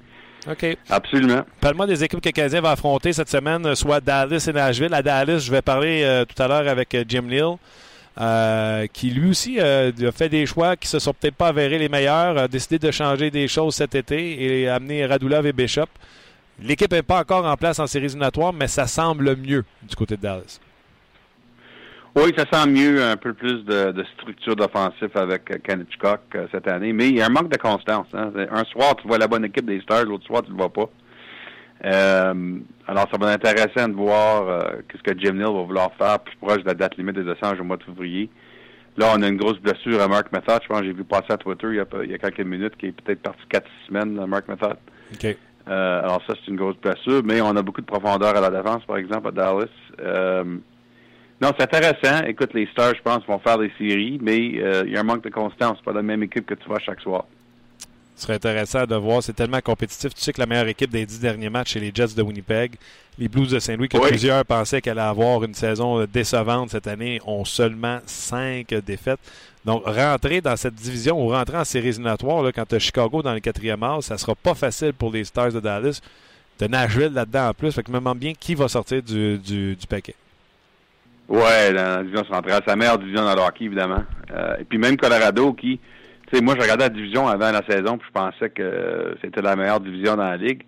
S1: OK.
S7: Absolument.
S1: Parle-moi des équipes que le Canadien va affronter cette semaine, soit Dallas et Nashville. À Dallas, je vais parler euh, tout à l'heure avec euh, Jim Neal. Euh, qui lui aussi a fait des choix qui se sont peut-être pas avérés les meilleurs, a décidé de changer des choses cet été et amener Radulov et Bishop. L'équipe n'est pas encore en place en séries éliminatoires, mais ça semble mieux du côté de Dallas.
S7: Oui, ça sent mieux, un peu plus de, structure d'offensif avec Kenneth Hitchcock euh, cette année, mais il y a un manque de constance. Hein. Un soir, tu vois la bonne équipe des Stars, l'autre soir, tu ne le vois pas. Euh, alors, ça va être intéressant de voir euh, ce que Jim Neal va vouloir faire plus proche de la date limite des échanges au mois de février. Là, on a une grosse blessure à Mark Method. Je pense que j'ai vu passer à Twitter il y a, il y a quelques minutes, qui est peut-être parti 4 semaines, là, Mark Method.
S1: OK.
S7: alors ça, c'est une grosse blessure, mais on a beaucoup de profondeur à la défense, par exemple, à Dallas. Non, c'est intéressant. Écoute, les Stars, je pense, vont faire des séries, mais euh, il y a un manque de constance. C'est pas la même équipe que tu vois chaque soir.
S1: Ce serait intéressant de voir. C'est tellement compétitif. Tu sais que la meilleure équipe des dix derniers matchs, c'est les Jets de Winnipeg. Les Blues de Saint-Louis, que plusieurs pensaient qu'elle allait avoir une saison décevante cette année, ont seulement cinq défaites. Donc, rentrer dans cette division ou rentrer en séries éliminatoires, quand tu as Chicago dans le quatrième âge, ça sera pas facile pour les Stars de Dallas. De Nashville là-dedans en plus. Fait que je me demande bien qui va sortir du, du, du paquet.
S7: Ouais, dans la division centrale. La meilleure division dans le hockey, évidemment. Euh, et puis même Colorado qui, tu sais, moi je regardais la division avant la saison, puis je pensais que c'était la meilleure division dans la ligue.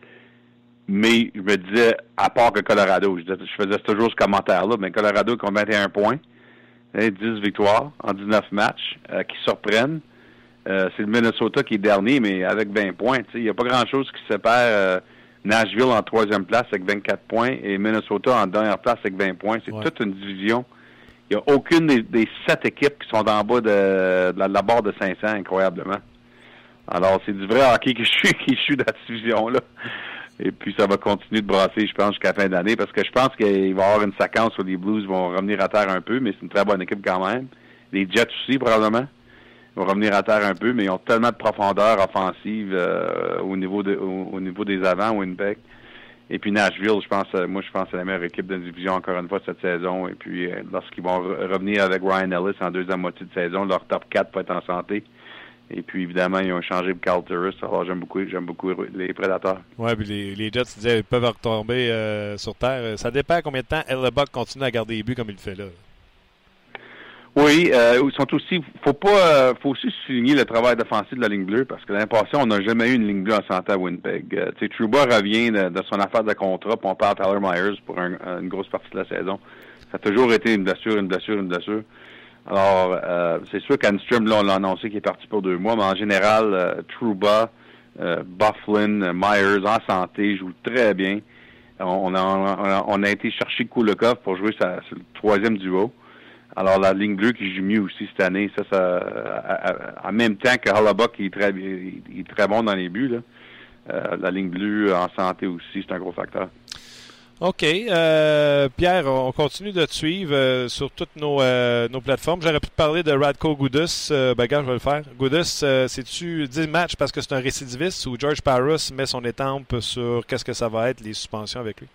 S7: Mais je me disais, à part que Colorado, je, faisais toujours ce commentaire-là, mais Colorado qui ont 21 points, 10 hein, victoires en 19 matchs, euh, qui surprennent. Euh, c'est le Minnesota qui est dernier, mais avec 20 points. Il n'y a pas grand-chose qui sépare Nashville en troisième place avec 24 points et Minnesota en dernière place avec 20 points. C'est toute une division. Il n'y a aucune des, sept équipes qui sont en bas de, la, barre de 500, incroyablement. Alors, c'est du vrai hockey qui [LAUGHS] suis, qui suis dans cette division-là. Et puis, ça va continuer de brasser, je pense, jusqu'à la fin d'année, parce que je pense qu'il va y avoir une séquence où les Blues vont revenir à terre un peu, mais c'est une très bonne équipe quand même. Les Jets aussi, probablement vont revenir à terre un peu, mais ils ont tellement de profondeur offensive euh, au niveau de, au, niveau des avants, Winnipeg. Et puis Nashville, je pense, euh, moi je pense c'est la meilleure équipe de division encore une fois cette saison. Et puis euh, lorsqu'ils vont revenir avec Ryan Ellis en deuxième moitié de saison, leur top 4 peut être en santé. Et puis, évidemment, ils ont changé pour Carl Turris. Alors, j'aime beaucoup, j'aime beaucoup les Prédateurs.
S1: Oui, puis les, Jets disaient ils peuvent retomber sur Terre. Ça dépend combien de temps Buck continue à garder les buts comme il le fait là.
S7: Oui, euh, ils sont aussi. Faut pas, euh, faut aussi souligner le travail défensif de la ligne bleue parce que l'année passée, on n'a jamais eu une ligne bleue en santé à Winnipeg. Euh, tu sais, Trouba revient de, son affaire de contrat, puis on parle à Tyler Myers pour une grosse partie de la saison. Ça a toujours été une blessure, une blessure, une blessure. Alors, euh, c'est sûr qu'Anstrom, là, on l'a annoncé qu'il est parti pour deux mois, mais en général, euh, Trouba, euh, Bufflin, Myers en santé, jouent très bien. On a, on a, été chercher Kulikov pour jouer sa, le troisième duo. Alors, la ligne bleue qui joue mieux aussi cette année, ça, en même temps que Hollabuck, il est très, est très bon dans les buts. Euh, la ligne bleue en santé aussi, c'est un gros facteur.
S1: OK. Euh, Pierre, on continue de te suivre euh, sur toutes nos, nos plateformes. J'aurais pu te parler de Radko Goudus. ben, gars, je vais le faire. Goudus, c'est-tu 10 matchs parce que c'est un récidiviste ou George Parros met son étampe sur qu'est-ce que ça va être, les suspensions avec lui?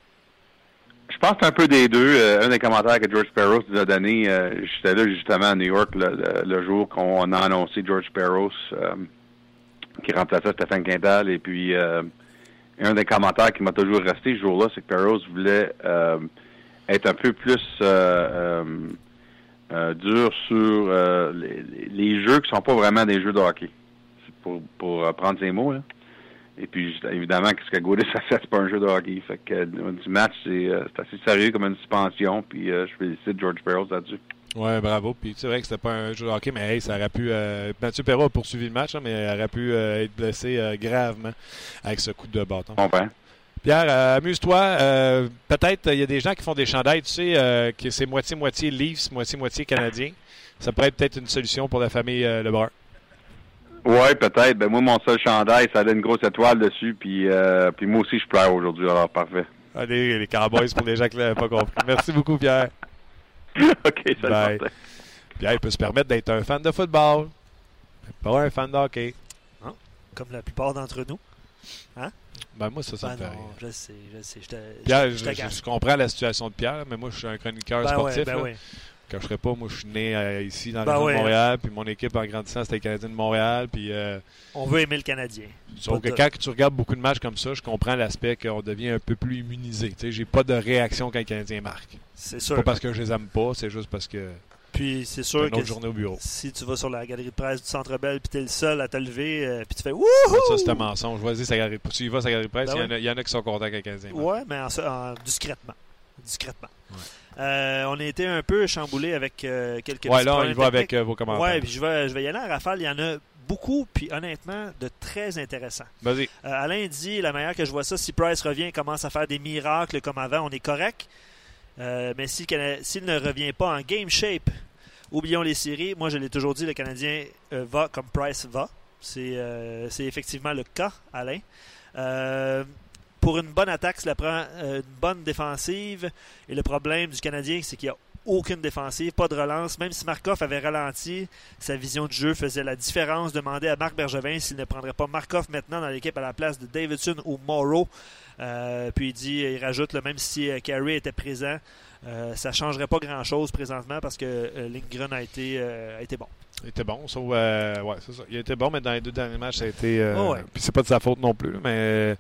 S7: Je pense un peu des deux. Euh, un des commentaires que George Peros nous a donné, euh, j'étais là justement à New York le, jour qu'on a annoncé George Peros euh, qui remplaçait Stéphane Quintal. Et puis, un des commentaires qui m'a toujours resté ce jour-là, c'est que Peros voulait être un peu plus dur sur les, les, jeux qui sont pas vraiment des jeux de hockey. Pour, pour prendre ses mots, là. Et puis, évidemment, ce que Gaudis a fait, c'est pas un jeu de hockey. Fait que euh, du match, euh, c'est assez sérieux comme une suspension. Puis, euh, je félicite George Perros là-dessus.
S1: Ouais, bravo. Puis, c'est vrai que c'était pas un jeu de hockey, mais hey, ça aurait pu. Mathieu Perrault a poursuivi le match, hein, mais il aurait pu être blessé gravement avec ce coup de bâton.
S7: Enfin.
S1: Pierre, amuse-toi. Peut-être il y a des gens qui font des chandails, tu sais, que c'est moitié-moitié Leafs, moitié-moitié Canadien. Ça pourrait être peut-être une solution pour la famille Lebrun.
S7: Ouais, peut-être. Ben moi, mon seul chandail, ça a une grosse étoile dessus, puis, euh, puis moi aussi, je pleure aujourd'hui, alors parfait.
S1: Allez, les Cowboys pour les gens qui l'avaient pas compris. Merci beaucoup, Pierre. [LAUGHS]
S7: OK, ça Bye.
S1: Pierre, il peut se permettre d'être un fan de football, pas un fan de hockey.
S5: Comme la plupart d'entre nous. Hein?
S1: Ben moi, ça, ça me
S5: ben
S1: fait
S5: non, Je sais, je sais. Je te,
S1: Pierre, je, je, comprends la situation de Pierre, mais moi, je suis un chroniqueur
S5: ben
S1: sportif.
S5: Ouais, ben ouais
S1: je serais pas, moi je suis né euh, ici dans la région de Montréal, puis mon équipe en grandissant c'était le Canadien de Montréal. Puis, euh,
S5: on veut aimer le Canadien.
S1: Sauf que quand tu regardes beaucoup de matchs comme ça, je comprends l'aspect qu'on devient un peu plus immunisé. Tu sais, j'ai pas de réaction quand le Canadien marque.
S5: C'est sûr.
S1: Pas parce que je les aime pas, c'est juste parce que.
S5: Puis c'est sûr
S1: une
S5: que
S1: journée au bureau.
S5: si tu vas sur la galerie de presse du Centre Bell puis es le seul à te lever euh, puis tu fais wouhou!
S1: Ça c'est un mensonge. Vas-y, sa galerie. Tu y vas sa galerie de presse, ben il y, en a qui sont contents quand le Canadien marque.
S5: Ouais, mais en, discrètement. Discrètement. Euh, on a été un peu chamboulé avec euh, quelques
S1: Ouais, là, on y va avec euh, vos commentaires.
S5: Ouais, puis je vais, je vais y aller en rafale. Il y en a beaucoup, puis honnêtement, de très intéressants.
S1: Vas-y.
S5: Alain dit la manière que je vois ça, si Price revient commence à faire des miracles comme avant, on est correct. mais s'il ne revient pas en game shape, oublions les séries. Moi, je l'ai toujours dit, le Canadien va comme Price va. C'est effectivement le cas, Alain pour une bonne attaque, cela prend euh, une bonne défensive. Et le problème du Canadien, c'est qu'il n'y a aucune défensive, pas de relance. Même si Markov avait ralenti, sa vision de jeu faisait la différence. Demandez à Marc Bergevin s'il ne prendrait pas Markov maintenant dans l'équipe à la place de Davidson ou Morrow. Euh, puis il dit, il rajoute, même si euh, Carey était présent, ça ne changerait pas grand-chose présentement parce que Lindgren a été, a été bon.
S1: Il était bon, sauf, ouais, c'est ça. Il était bon, mais dans les deux derniers matchs, ça a été. Oh, Puis c'est pas de sa faute non plus, mais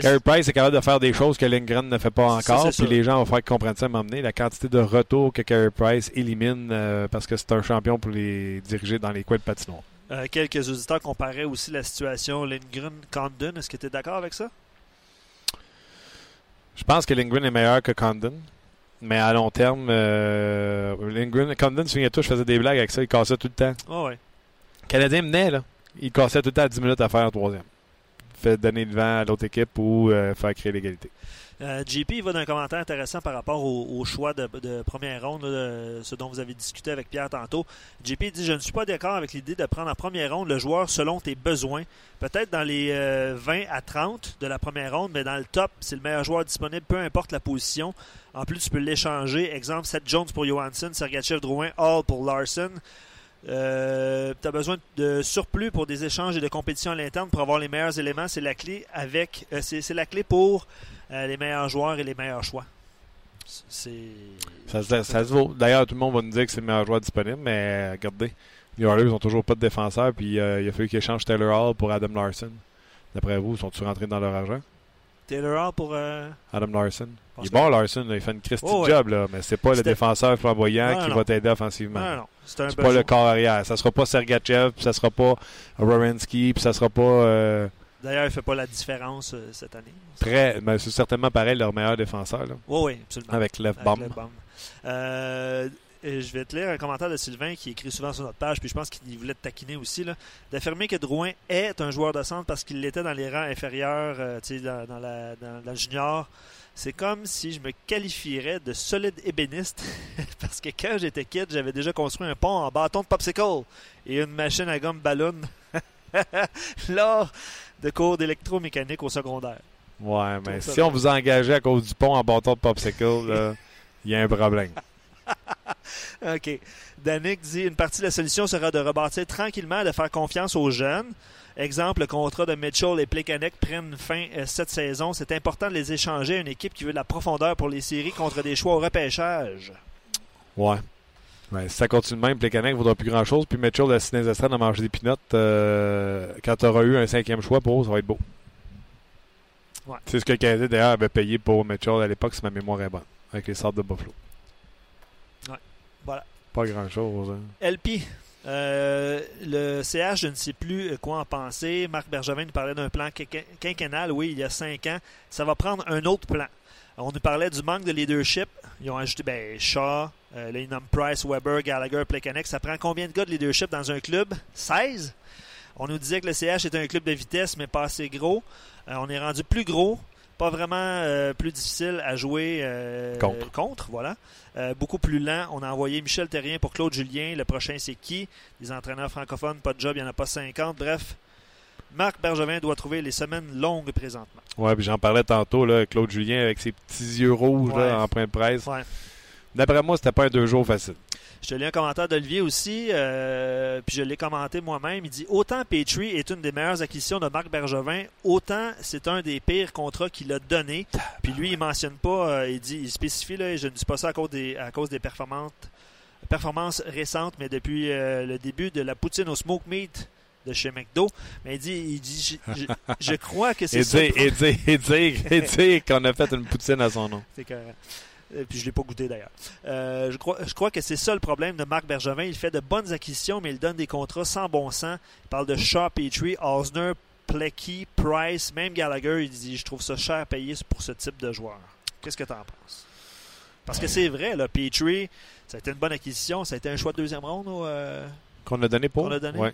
S1: Carey Price est capable de faire des choses que Lindgren ne fait pas encore. Puis les gens vont faire comprendre ça à m'emmener. La quantité de retours que Carey Price élimine euh, parce que c'est un champion pour les diriger dans les coins de patinoire.
S5: Euh, quelques auditeurs comparaient aussi la situation Lindgren-Condon. Est-ce que tu es d'accord avec ça?
S1: Je pense que Lindgren est meilleur que Condon. Mais à long terme, euh, Lindgren, Condon, souviens-toi, je faisais des blagues avec ça. Il cassait tout le temps.
S5: Oh ouais.
S1: Le Canadien menait, là. Il cassait tout le temps à 10 minutes à faire un troisième fait donner le vent à l'autre équipe ou euh, faire créer l'égalité.
S5: Euh, JP va d'un commentaire intéressant par rapport au, choix de, première ronde, ce dont vous avez discuté avec Pierre tantôt. JP dit Je ne suis pas d'accord avec l'idée de prendre en première ronde le joueur selon tes besoins. Peut-être dans les 20 euh, à 30 de la première ronde, mais dans le top, c'est le meilleur joueur disponible, peu importe la position. En plus, tu peux l'échanger. Exemple, Seth Jones pour Johansson, Sergachev Drouin, Hall pour Larson. Euh, tu as besoin de surplus pour des échanges et de compétition à l'interne pour avoir les meilleurs éléments. C'est la clé avec euh, c'est, la clé pour euh, les meilleurs joueurs et les meilleurs choix.
S1: Ça, se vaut. D'ailleurs, tout le monde va nous dire que c'est le meilleur joueur disponible, mais regardez, Les Oilers n'ont toujours pas de défenseur, puis euh, il a fallu qu'ils échangent Taylor Hall pour Adam Larson. D'après vous, sont-ils rentrés dans leur argent?
S5: Taylor Hall pour. Euh,
S1: Adam Larson. Il est bon, Larson. il fait une Christie oh, job, là, mais c'est pas le défenseur flamboyant qui va t'aider offensivement.
S5: Non, non.
S1: C'est pas le corps arrière. Ça sera pas Sergachev, puis ça sera pas Rorensky, puis ça sera pas. Euh,
S5: D'ailleurs, il fait pas la différence cette année.
S1: Très, mais c'est certainement pareil leur meilleur défenseur. Là.
S5: Oui, oui, absolument.
S1: Avec Lev Baum.
S5: Euh, je vais te lire un commentaire de Sylvain qui écrit souvent sur notre page, puis je pense qu'il voulait te taquiner aussi, d'affirmer que Drouin est un joueur de centre parce qu'il l'était dans les rangs inférieurs, euh, dans, dans, la, dans, la junior. C'est comme si je me qualifierais de solide ébéniste [LAUGHS] parce que quand j'étais kid, j'avais déjà construit un pont en bâton de popsicle et une machine à gomme ballon [LAUGHS] lors de cours d'électromécanique au secondaire.
S1: Ouais, mais si on vous engageait à cause du pont en bâton de popsicle, il y a un problème. [LAUGHS]
S5: OK. Danick dit une partie de la solution sera de rebâtir tranquillement, de faire confiance aux jeunes. Exemple, le contrat de Mitchell et Plekanec prennent fin euh, cette saison. C'est important de les échanger à une équipe qui veut de la profondeur pour les séries contre des choix au repêchage.
S1: Ouais. si ça continue même, Plekanec ne vaudra plus grand-chose. Puis Mitchell, la Cinézestran, a mangé des pinottes. Euh, quand tu auras eu un cinquième choix pour eux, ça va être beau.
S5: Ouais.
S1: C'est ce que Canadien, d'ailleurs, avait payé pour Mitchell à l'époque, si ma mémoire est bonne, avec les sortes de Buffalo.
S5: Voilà.
S1: Pas grand-chose. Hein.
S5: LP. Euh, le CH, je ne sais plus quoi en penser. Marc Bergevin nous parlait d'un plan quinquennal, oui, il y a cinq ans. Ça va prendre un autre plan. On nous parlait du manque de leadership. Ils ont ajouté ben, Shaw, euh, Price, Weber, Gallagher, Plekanec. Ça prend combien de gars de leadership dans un club? 16 On nous disait que le CH était un club de vitesse, mais pas assez gros. Euh, on est rendu plus gros, pas vraiment euh, plus difficile à jouer contre. voilà. Euh, beaucoup plus lent. On a envoyé Michel Terrien pour Claude Julien. Le prochain, c'est qui? Les entraîneurs francophones, pas de job, il n'y en a pas 50. Bref, Marc Bergevin doit trouver les semaines longues présentement.
S1: Ouais, puis j'en parlais tantôt, là, Claude Julien avec ses petits yeux rouges en point de presse. D'après moi, c'était pas un deux jours facile.
S5: Je te lis un commentaire d'Olivier aussi, euh, puis je l'ai commenté moi-même. Il dit Autant Petrie est une des meilleures acquisitions de Marc Bergevin, autant c'est un des pires contrats qu'il a donné. Puis lui, il mentionne pas, euh, il dit, il spécifie, là, je ne dis pas ça à cause des, à cause des performances, performances récentes, mais depuis euh, le début de la poutine au smoke meat de chez McDo. Mais il dit, il dit je, crois que [LAUGHS] c'est ça.
S1: Et dire, qu'on a fait une poutine à son nom.
S5: C'est correct. Euh, puis je ne l'ai pas goûté d'ailleurs. Euh, je, crois, je crois que c'est ça le problème de Marc Bergevin. Il fait de bonnes acquisitions, mais il donne des contrats sans bon sens. Il parle de Shaw, Petrie, Osner, Plecky, Price, même Gallagher. Il dit Je trouve ça cher à payer pour ce type de joueur. Qu'est-ce que tu en penses? Parce que c'est vrai, là, Petrie, ça a été une bonne acquisition. Ça a été un choix de deuxième ronde. Euh,
S1: Qu'on a donné pour?
S5: Qu'on a donné?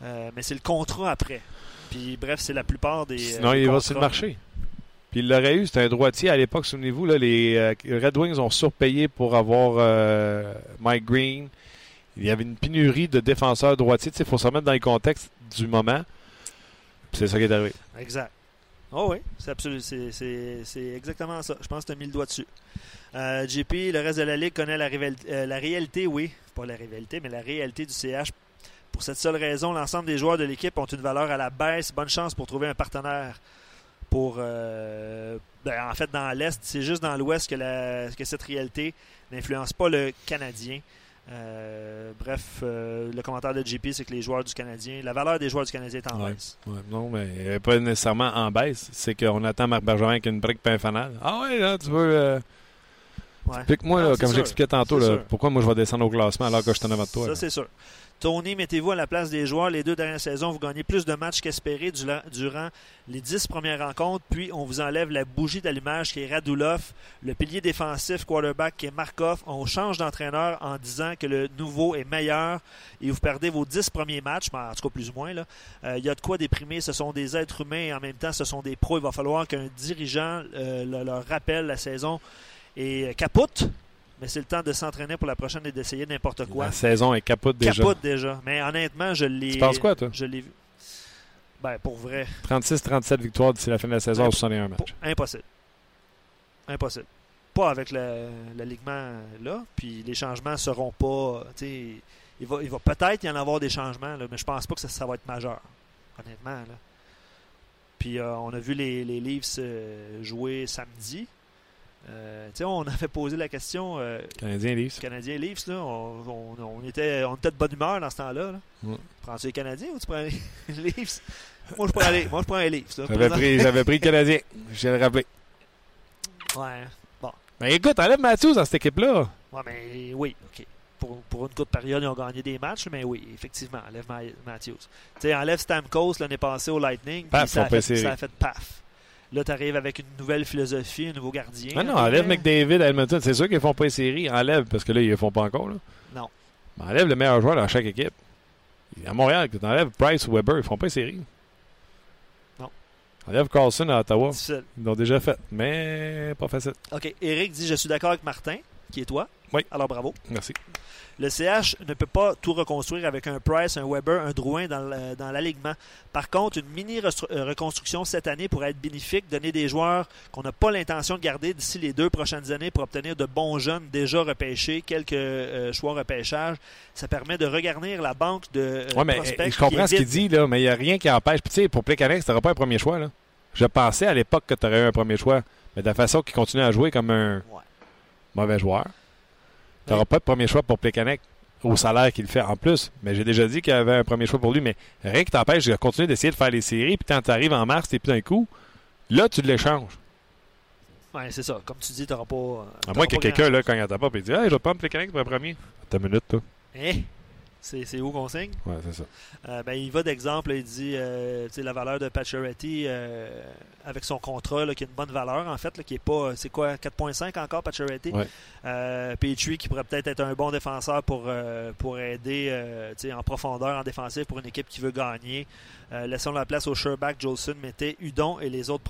S5: mais c'est le contrat après. Puis bref, c'est la plupart des.
S1: Sinon, il va sur le marché. Puis il l'aurait eu, c'était un droitier à l'époque, souvenez-vous, les euh, Red Wings ont surpayé pour avoir euh, Mike Green. Il y avait une pénurie de défenseurs droitiers. Il faut se remettre dans les contextes du moment. C'est ça qui est arrivé.
S5: Exact. Oh oui, c'est C'est exactement ça. Je pense que tu as mis le doigt dessus. Euh, JP, le reste de la Ligue connaît la, la réalité, oui. Pas la rivalité, mais la réalité du CH. Pour cette seule raison, l'ensemble des joueurs de l'équipe ont une valeur à la baisse. Bonne chance pour trouver un partenaire pour. Euh, ben, en fait, dans l'Est, c'est juste dans l'Ouest que, que cette réalité n'influence pas le Canadien. Euh, bref, euh, le commentaire de JP, c'est que les joueurs du Canadien, la valeur des joueurs du Canadien est en baisse.
S1: non, mais pas nécessairement en baisse. C'est qu'on attend Marc Bergerin avec une brique pain fanal. Ah ouais, là, tu veux. Explique-moi, comme j'expliquais tantôt, pourquoi moi je vais descendre au classement alors que je suis en avant de toi.
S5: Ça, c'est sûr. Tony, mettez-vous à la place des joueurs. Les deux dernières saisons, vous gagnez plus de matchs qu'espéré durant les dix premières rencontres. Puis, on vous enlève la bougie d'allumage qui est Radulov, le pilier défensif quarterback qui est Markov. On change d'entraîneur en disant que le nouveau est meilleur et vous perdez vos dix premiers matchs, en tout cas plus ou moins. Euh, il y a de quoi déprimer. Ce sont des êtres humains et en même temps, ce sont des pros. Il va falloir qu'un dirigeant euh, leur rappelle la saison et capote mais c'est le temps de s'entraîner pour la prochaine et d'essayer n'importe quoi.
S1: La saison est capote déjà.
S5: Capote déjà. Mais honnêtement, je l'ai.
S1: Tu penses quoi, toi?
S5: Je l'ai vu. Ben, pour vrai.
S1: 36-37 victoires d'ici la fin de la saison, 61 matchs.
S5: Impossible. Impossible. Pas avec l'alignement là. Puis les changements seront pas. Il va, il va peut-être y en avoir des changements, là, mais je pense pas que ça, va être majeur. Honnêtement. Là. Puis euh, on a vu les, les Leafs euh, jouer samedi. Euh, on avait posé la question. Euh,
S1: Canadien Leafs.
S5: Canadien Leafs, là, on, on, était, on était de bonne humeur dans ce temps-là. Prends-tu les Canadiens ou tu prends les [LAUGHS] Leafs? Moi, je prends les, moi, je prends les Leafs.
S1: J'avais pris, pris, le Canadien. Je vais le rappeler.
S5: Ouais. Bon.
S1: Mais écoute, enlève Matthews dans cette équipe-là.
S5: Ouais, mais oui, OK. Pour, pour, une courte période, ils ont gagné des matchs, mais oui, effectivement, enlève Matthews. Tu sais, enlève Stamkos l'année passée au Lightning, paf, ça, a fait, ça a fait paf. Là, tu arrives avec une nouvelle philosophie, un nouveau gardien.
S1: Ah non, enlève McDavid, Edmonton. C'est sûr qu'ils ne font pas les séries. Enlève, parce que là, ils ne font pas encore. Là.
S5: Non.
S1: Mais enlève le meilleur joueur dans chaque équipe. À Montréal, tu enlèves Price ou Weber, ils ne font pas les séries.
S5: Non.
S1: Enlève Carlson à Ottawa.
S5: Difficile.
S1: Ils l'ont déjà fait, mais pas facile.
S5: OK. Eric dit Je suis d'accord avec Martin, qui est toi.
S1: Oui.
S5: Alors bravo.
S1: Merci.
S5: Le CH ne peut pas tout reconstruire avec un Price, un Weber, un Drouin dans l'alignement. Par contre, une mini euh, reconstruction cette année pourrait être bénéfique, donner des joueurs qu'on n'a pas l'intention de garder d'ici les deux prochaines années pour obtenir de bons jeunes déjà repêchés, quelques euh, choix repêchage. Ça permet de regarnir la banque de euh,
S1: ouais, mais, Je comprends ce qu'il dit, là, mais il n'y a rien qui empêche. Puis, tu sais, pour Plekanec, tu n'auras pas un premier choix. Là. Je pensais à l'époque que tu aurais eu un premier choix, mais de la façon qu'il continue à jouer comme un mauvais joueur. Tu n'auras pas de premier choix pour Plekanec au salaire qu'il fait en plus. Mais j'ai déjà dit qu'il y avait un premier choix pour lui. Mais rien qui t'empêche de continuer d'essayer de faire les séries. Puis quand tu arrives en mars, et puis d'un coup, là, tu l'échanges.
S5: Oui, c'est ça. Comme tu dis, tu n'auras pas. Euh,
S1: à moins que quelqu'un, là, quand il n'entend pas, puis il dit Hey, je vais prendre Plekanec pour un premier. T'as une minute, toi.
S5: Eh? C'est où qu'on signe?
S1: Oui, c'est ça.
S5: Euh, ben, il va d'exemple, il dit euh, la valeur de Pacioretty euh, avec son contrat, là, qui a une bonne valeur, en fait, qui est pas. C'est quoi, 4,5 encore, Pacioretty?
S1: Ouais.
S5: Petrie qui pourrait peut-être être un bon défenseur pour, pour aider en profondeur, en défensif, pour une équipe qui veut gagner. laissons la place au Sherback, Jolson, Mété, Udon et les autres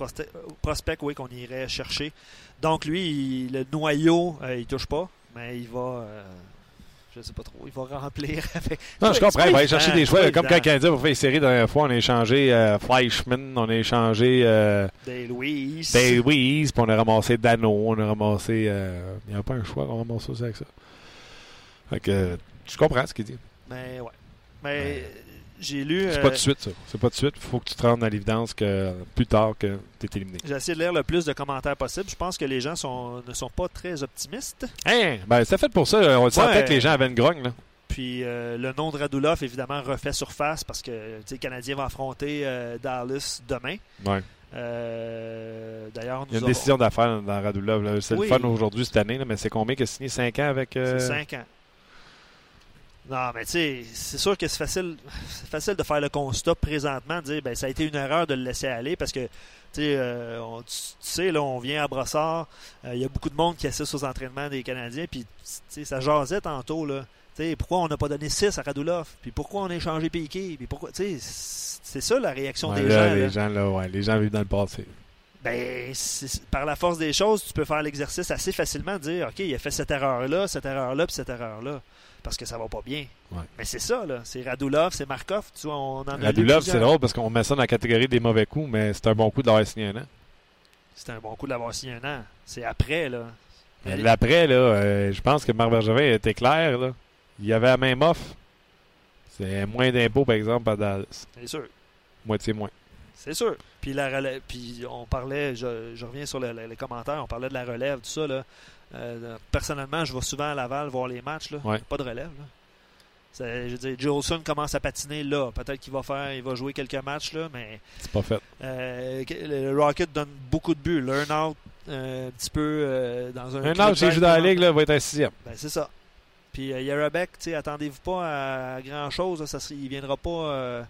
S5: prospects oui, qu'on irait chercher. Donc, lui, le noyau, il touche pas, mais il va je sais pas trop, il va remplir [LAUGHS] avec.
S1: Non, je comprends. Il va aller chercher des choix. Comme quand le Canadien va faire une série, la dernière fois, on a échangé euh, Fleischmann, on a échangé. Euh,
S5: Des Louise.
S1: Des Louise, puis on a ramassé Dano, on a ramassé. Euh, il n'y a pas un choix qu'on ramasse aussi avec ça. Fait que, je comprends ce qu'il dit.
S5: Mais ouais. Mais j'ai lu.
S1: C'est pas de suite, ça. C'est pas de suite. Il faut que tu te rendes à l'évidence que plus tard que tu es éliminé.
S5: J'ai essayé de lire le plus de commentaires possible. Je pense que les gens sont, ne sont pas très optimistes.
S1: Hein? Ben, c'est fait pour ça. On sentait que les gens avaient une grogne, là.
S5: Puis euh, le nom de Radulov, évidemment, refait surface parce que le Canadien va affronter euh, Dallas demain.
S1: Ouais.
S5: Euh, d'ailleurs,
S1: Il y a une décision d'affaires dans Radulov. C'est le fun aujourd'hui cette année, mais c'est combien qu'il a signé? 5 ans avec.
S5: C'est 5 ans. Non, mais tu sais, c'est sûr que c'est facile, facile de faire le constat présentement, de dire ben ça a été une erreur de le laisser aller parce que euh, tu sais, là, on vient à Brossard, euh, il y a beaucoup de monde qui assiste aux entraînements des Canadiens, puis ça jasait tantôt, là. pourquoi on n'a pas donné 6 à Radulov? Puis pourquoi on a échangé Piqué? Puis pourquoi, c'est ça la réaction des gens.
S1: Les gens, là, ouais, les gens vivent dans le passé.
S5: Ben, par la force des choses, tu peux faire l'exercice assez facilement de dire, OK, il a fait cette erreur-là, cette erreur-là, puis cette erreur-là parce que ça va pas bien. Mais c'est ça, là. C'est Radulov, c'est Markov. Tu vois, on en
S1: Radulov, c'est drôle parce qu'on met ça dans la catégorie des mauvais coups, mais c'est un bon coup de l'avoir signé un an.
S5: C'est un bon coup de l'avoir signé un an. C'est après, là.
S1: L'après, là, euh, je pense que Marc Bergevin était clair, là. Il y avait la même offre. C'est moins d'impôts, par exemple, à Dallas.
S5: C'est sûr.
S1: Moitié moins.
S5: C'est sûr. Puis, la puis on parlait, je, reviens sur les commentaires, on parlait de la relève, tout ça, là. Euh, personnellement, je vais souvent à Laval voir les matchs. Là. Pas de relève. je veux dire, Jolson commence à patiner là. Peut-être qu'il va faire, il va jouer quelques matchs là, mais
S1: c'est pas fait.
S5: Euh, le Rocket donne beaucoup de buts. Learn out euh, un petit peu dans un.
S1: Un out, s'il joue dans la ligue, là, va être un sixième.
S5: Ben, c'est ça. Puis Yarabek, attendez-vous pas à, grand chose. Ça, il viendra pas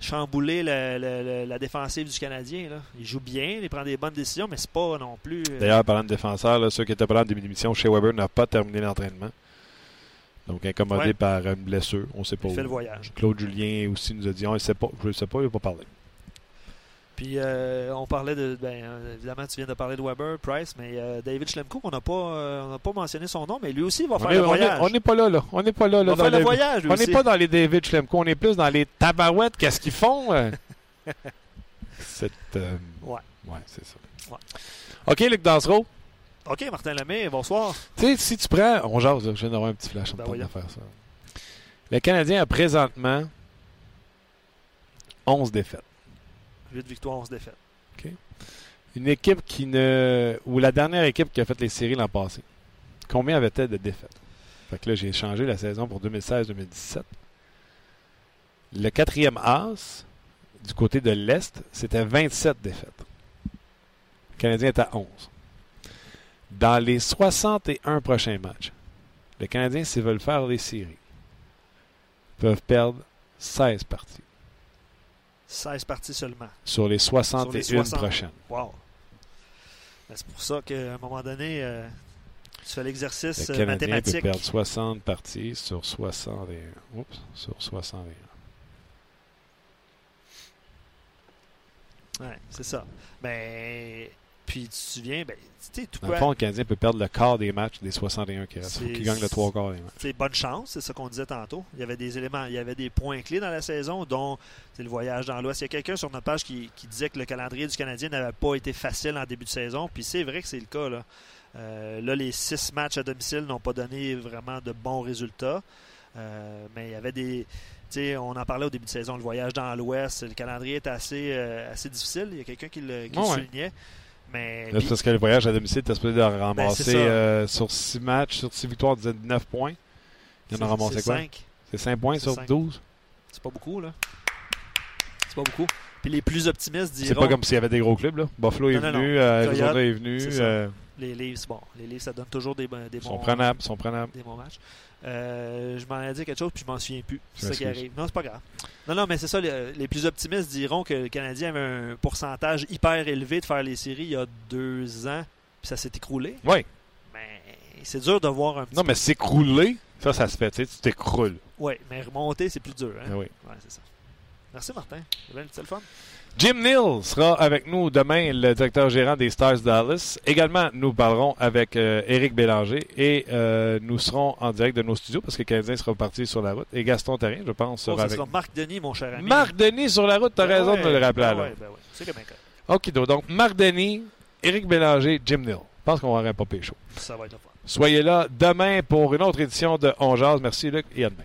S5: chambouler la, défensive du Canadien. Là. Il joue bien, il prend des bonnes décisions, mais c'est pas non plus.
S1: Euh, D'ailleurs, parlant de défenseur, ceux qui étaient parlant de d'émission, chez Weber n'a pas terminé l'entraînement. Donc incommodé par une blessure. On ne sait pas.
S5: Il fait le voyage.
S1: Claude Julien aussi nous a dit on ne sait pas. Je ne sais pas, il n'a pas parlé.
S5: Puis euh, on parlait de. Ben, évidemment, tu viens de parler de Weber, Price, mais euh, David Schlemko, on n'a pas, euh, pas mentionné son nom, mais lui aussi va faire le voyage.
S1: On n'est pas là, là. On n'est pas là. là
S5: va faire le voyage,
S1: On n'est pas dans les David Schlemko, on est plus dans les tabarouettes. Qu'est-ce qu'ils font? [LAUGHS] c'est.
S5: ouais.
S1: Ouais, c'est ça. Ouais. OK, Luc Dansereau.
S5: OK, Martin Lemay, bonsoir.
S1: Tu sais, si tu prends. On jase, je viens d'avoir un petit flash en ben, de faire ça. Le Canadien a présentement 11 défaites.
S5: 8 victoires, 11 défaites.
S1: Une équipe qui ne. ou la dernière équipe qui a fait les séries l'an passé. Combien avait-elle de défaites? Fait que là, j'ai changé la saison pour 2016-2017. Le quatrième as, du côté de l'Est, c'était 27 défaites. Le Canadien est à 11. Dans les 61 prochains matchs, les Canadiens, s'ils veulent faire les séries, peuvent perdre 16 parties.
S5: 16 parties seulement.
S1: Sur les 61 prochaines.
S5: Wow. Ben, c'est pour ça qu'à un moment donné, euh, tu fais l'exercice
S1: le
S5: mathématique.
S1: peut perdre 60 parties sur 61. Oups, sur 61.
S5: Oui, c'est ça. Ben, puis tu te souviens, ben, tu sais, tout
S1: Dans le fond, le Canadien peut perdre le quart des matchs des 61 qui restent. Gagne le trois quarts des matchs.
S5: C'est bonne chance, c'est ça qu'on disait tantôt. Il y avait des éléments, il y avait des points clés dans la saison, dont le voyage dans l'Ouest. Il y a quelqu'un sur notre page qui, disait que le calendrier du Canadien n'avait pas été facile en début de saison. Puis c'est vrai que c'est le cas. Là. Euh, là, les six matchs à domicile n'ont pas donné vraiment de bons résultats. Euh, mais il y avait des. on en parlait au début de saison, le voyage dans l'Ouest, le calendrier est assez, euh, assez difficile. Il y a quelqu'un qui le, soulignait. Mais,
S1: c'est parce que le voyage à domicile, tu as supposé de ramasser ben, sur 6 matchs, sur 6 victoires, 9 points. Il en a ramassé quoi? C'est 5 points sur 12?
S5: C'est pas beaucoup, là. C'est pas beaucoup. Puis les plus optimistes diront...
S1: C'est pas comme s'il y avait des gros clubs, là. Buffalo est venu, Arizona est venu.
S5: Les Leafs, bon, les Leafs, ça donne toujours des, des
S1: bons... Sont prenables, sont prenables.
S5: Des bons matchs. Euh, je m'en ai dit quelque chose, puis je m'en souviens plus. C'est ça qui arrive. Non, c'est pas grave. Non, non, mais c'est ça. Les, plus optimistes diront que le Canadien avait un pourcentage hyper élevé de faire les séries il y a deux ans, puis ça s'est écroulé.
S1: Oui.
S5: Mais c'est dur de voir un petit
S1: Non, mais s'écrouler, ça, ça se fait. Tu t'écroules.
S5: Oui, mais remonter, c'est plus dur. Hein?
S1: Ah oui.
S5: Ouais, c'est ça. Merci, Martin. C'est bien le téléphone.
S1: Jim Neal sera avec nous demain, le directeur gérant des Stars Dallas. Également, nous parlerons avec euh, Éric Bélanger et euh, nous serons en direct de nos studios parce que Canadien sera parti sur la route. Et Gaston Terrien, je pense, sera oh, avec...
S5: sera Marc Denis, mon cher ami.
S1: Marc Denis sur la route, tu as ben raison de le rappeler.
S5: Ben ouais, ben ouais. C'est
S1: OK, donc Marc Denis, Éric Bélanger, Jim Neal. Je pense qu'on va avoir un papier chaud.
S5: Ça va être le fun.
S1: Soyez là demain pour une autre édition de On Merci Luc et à demain.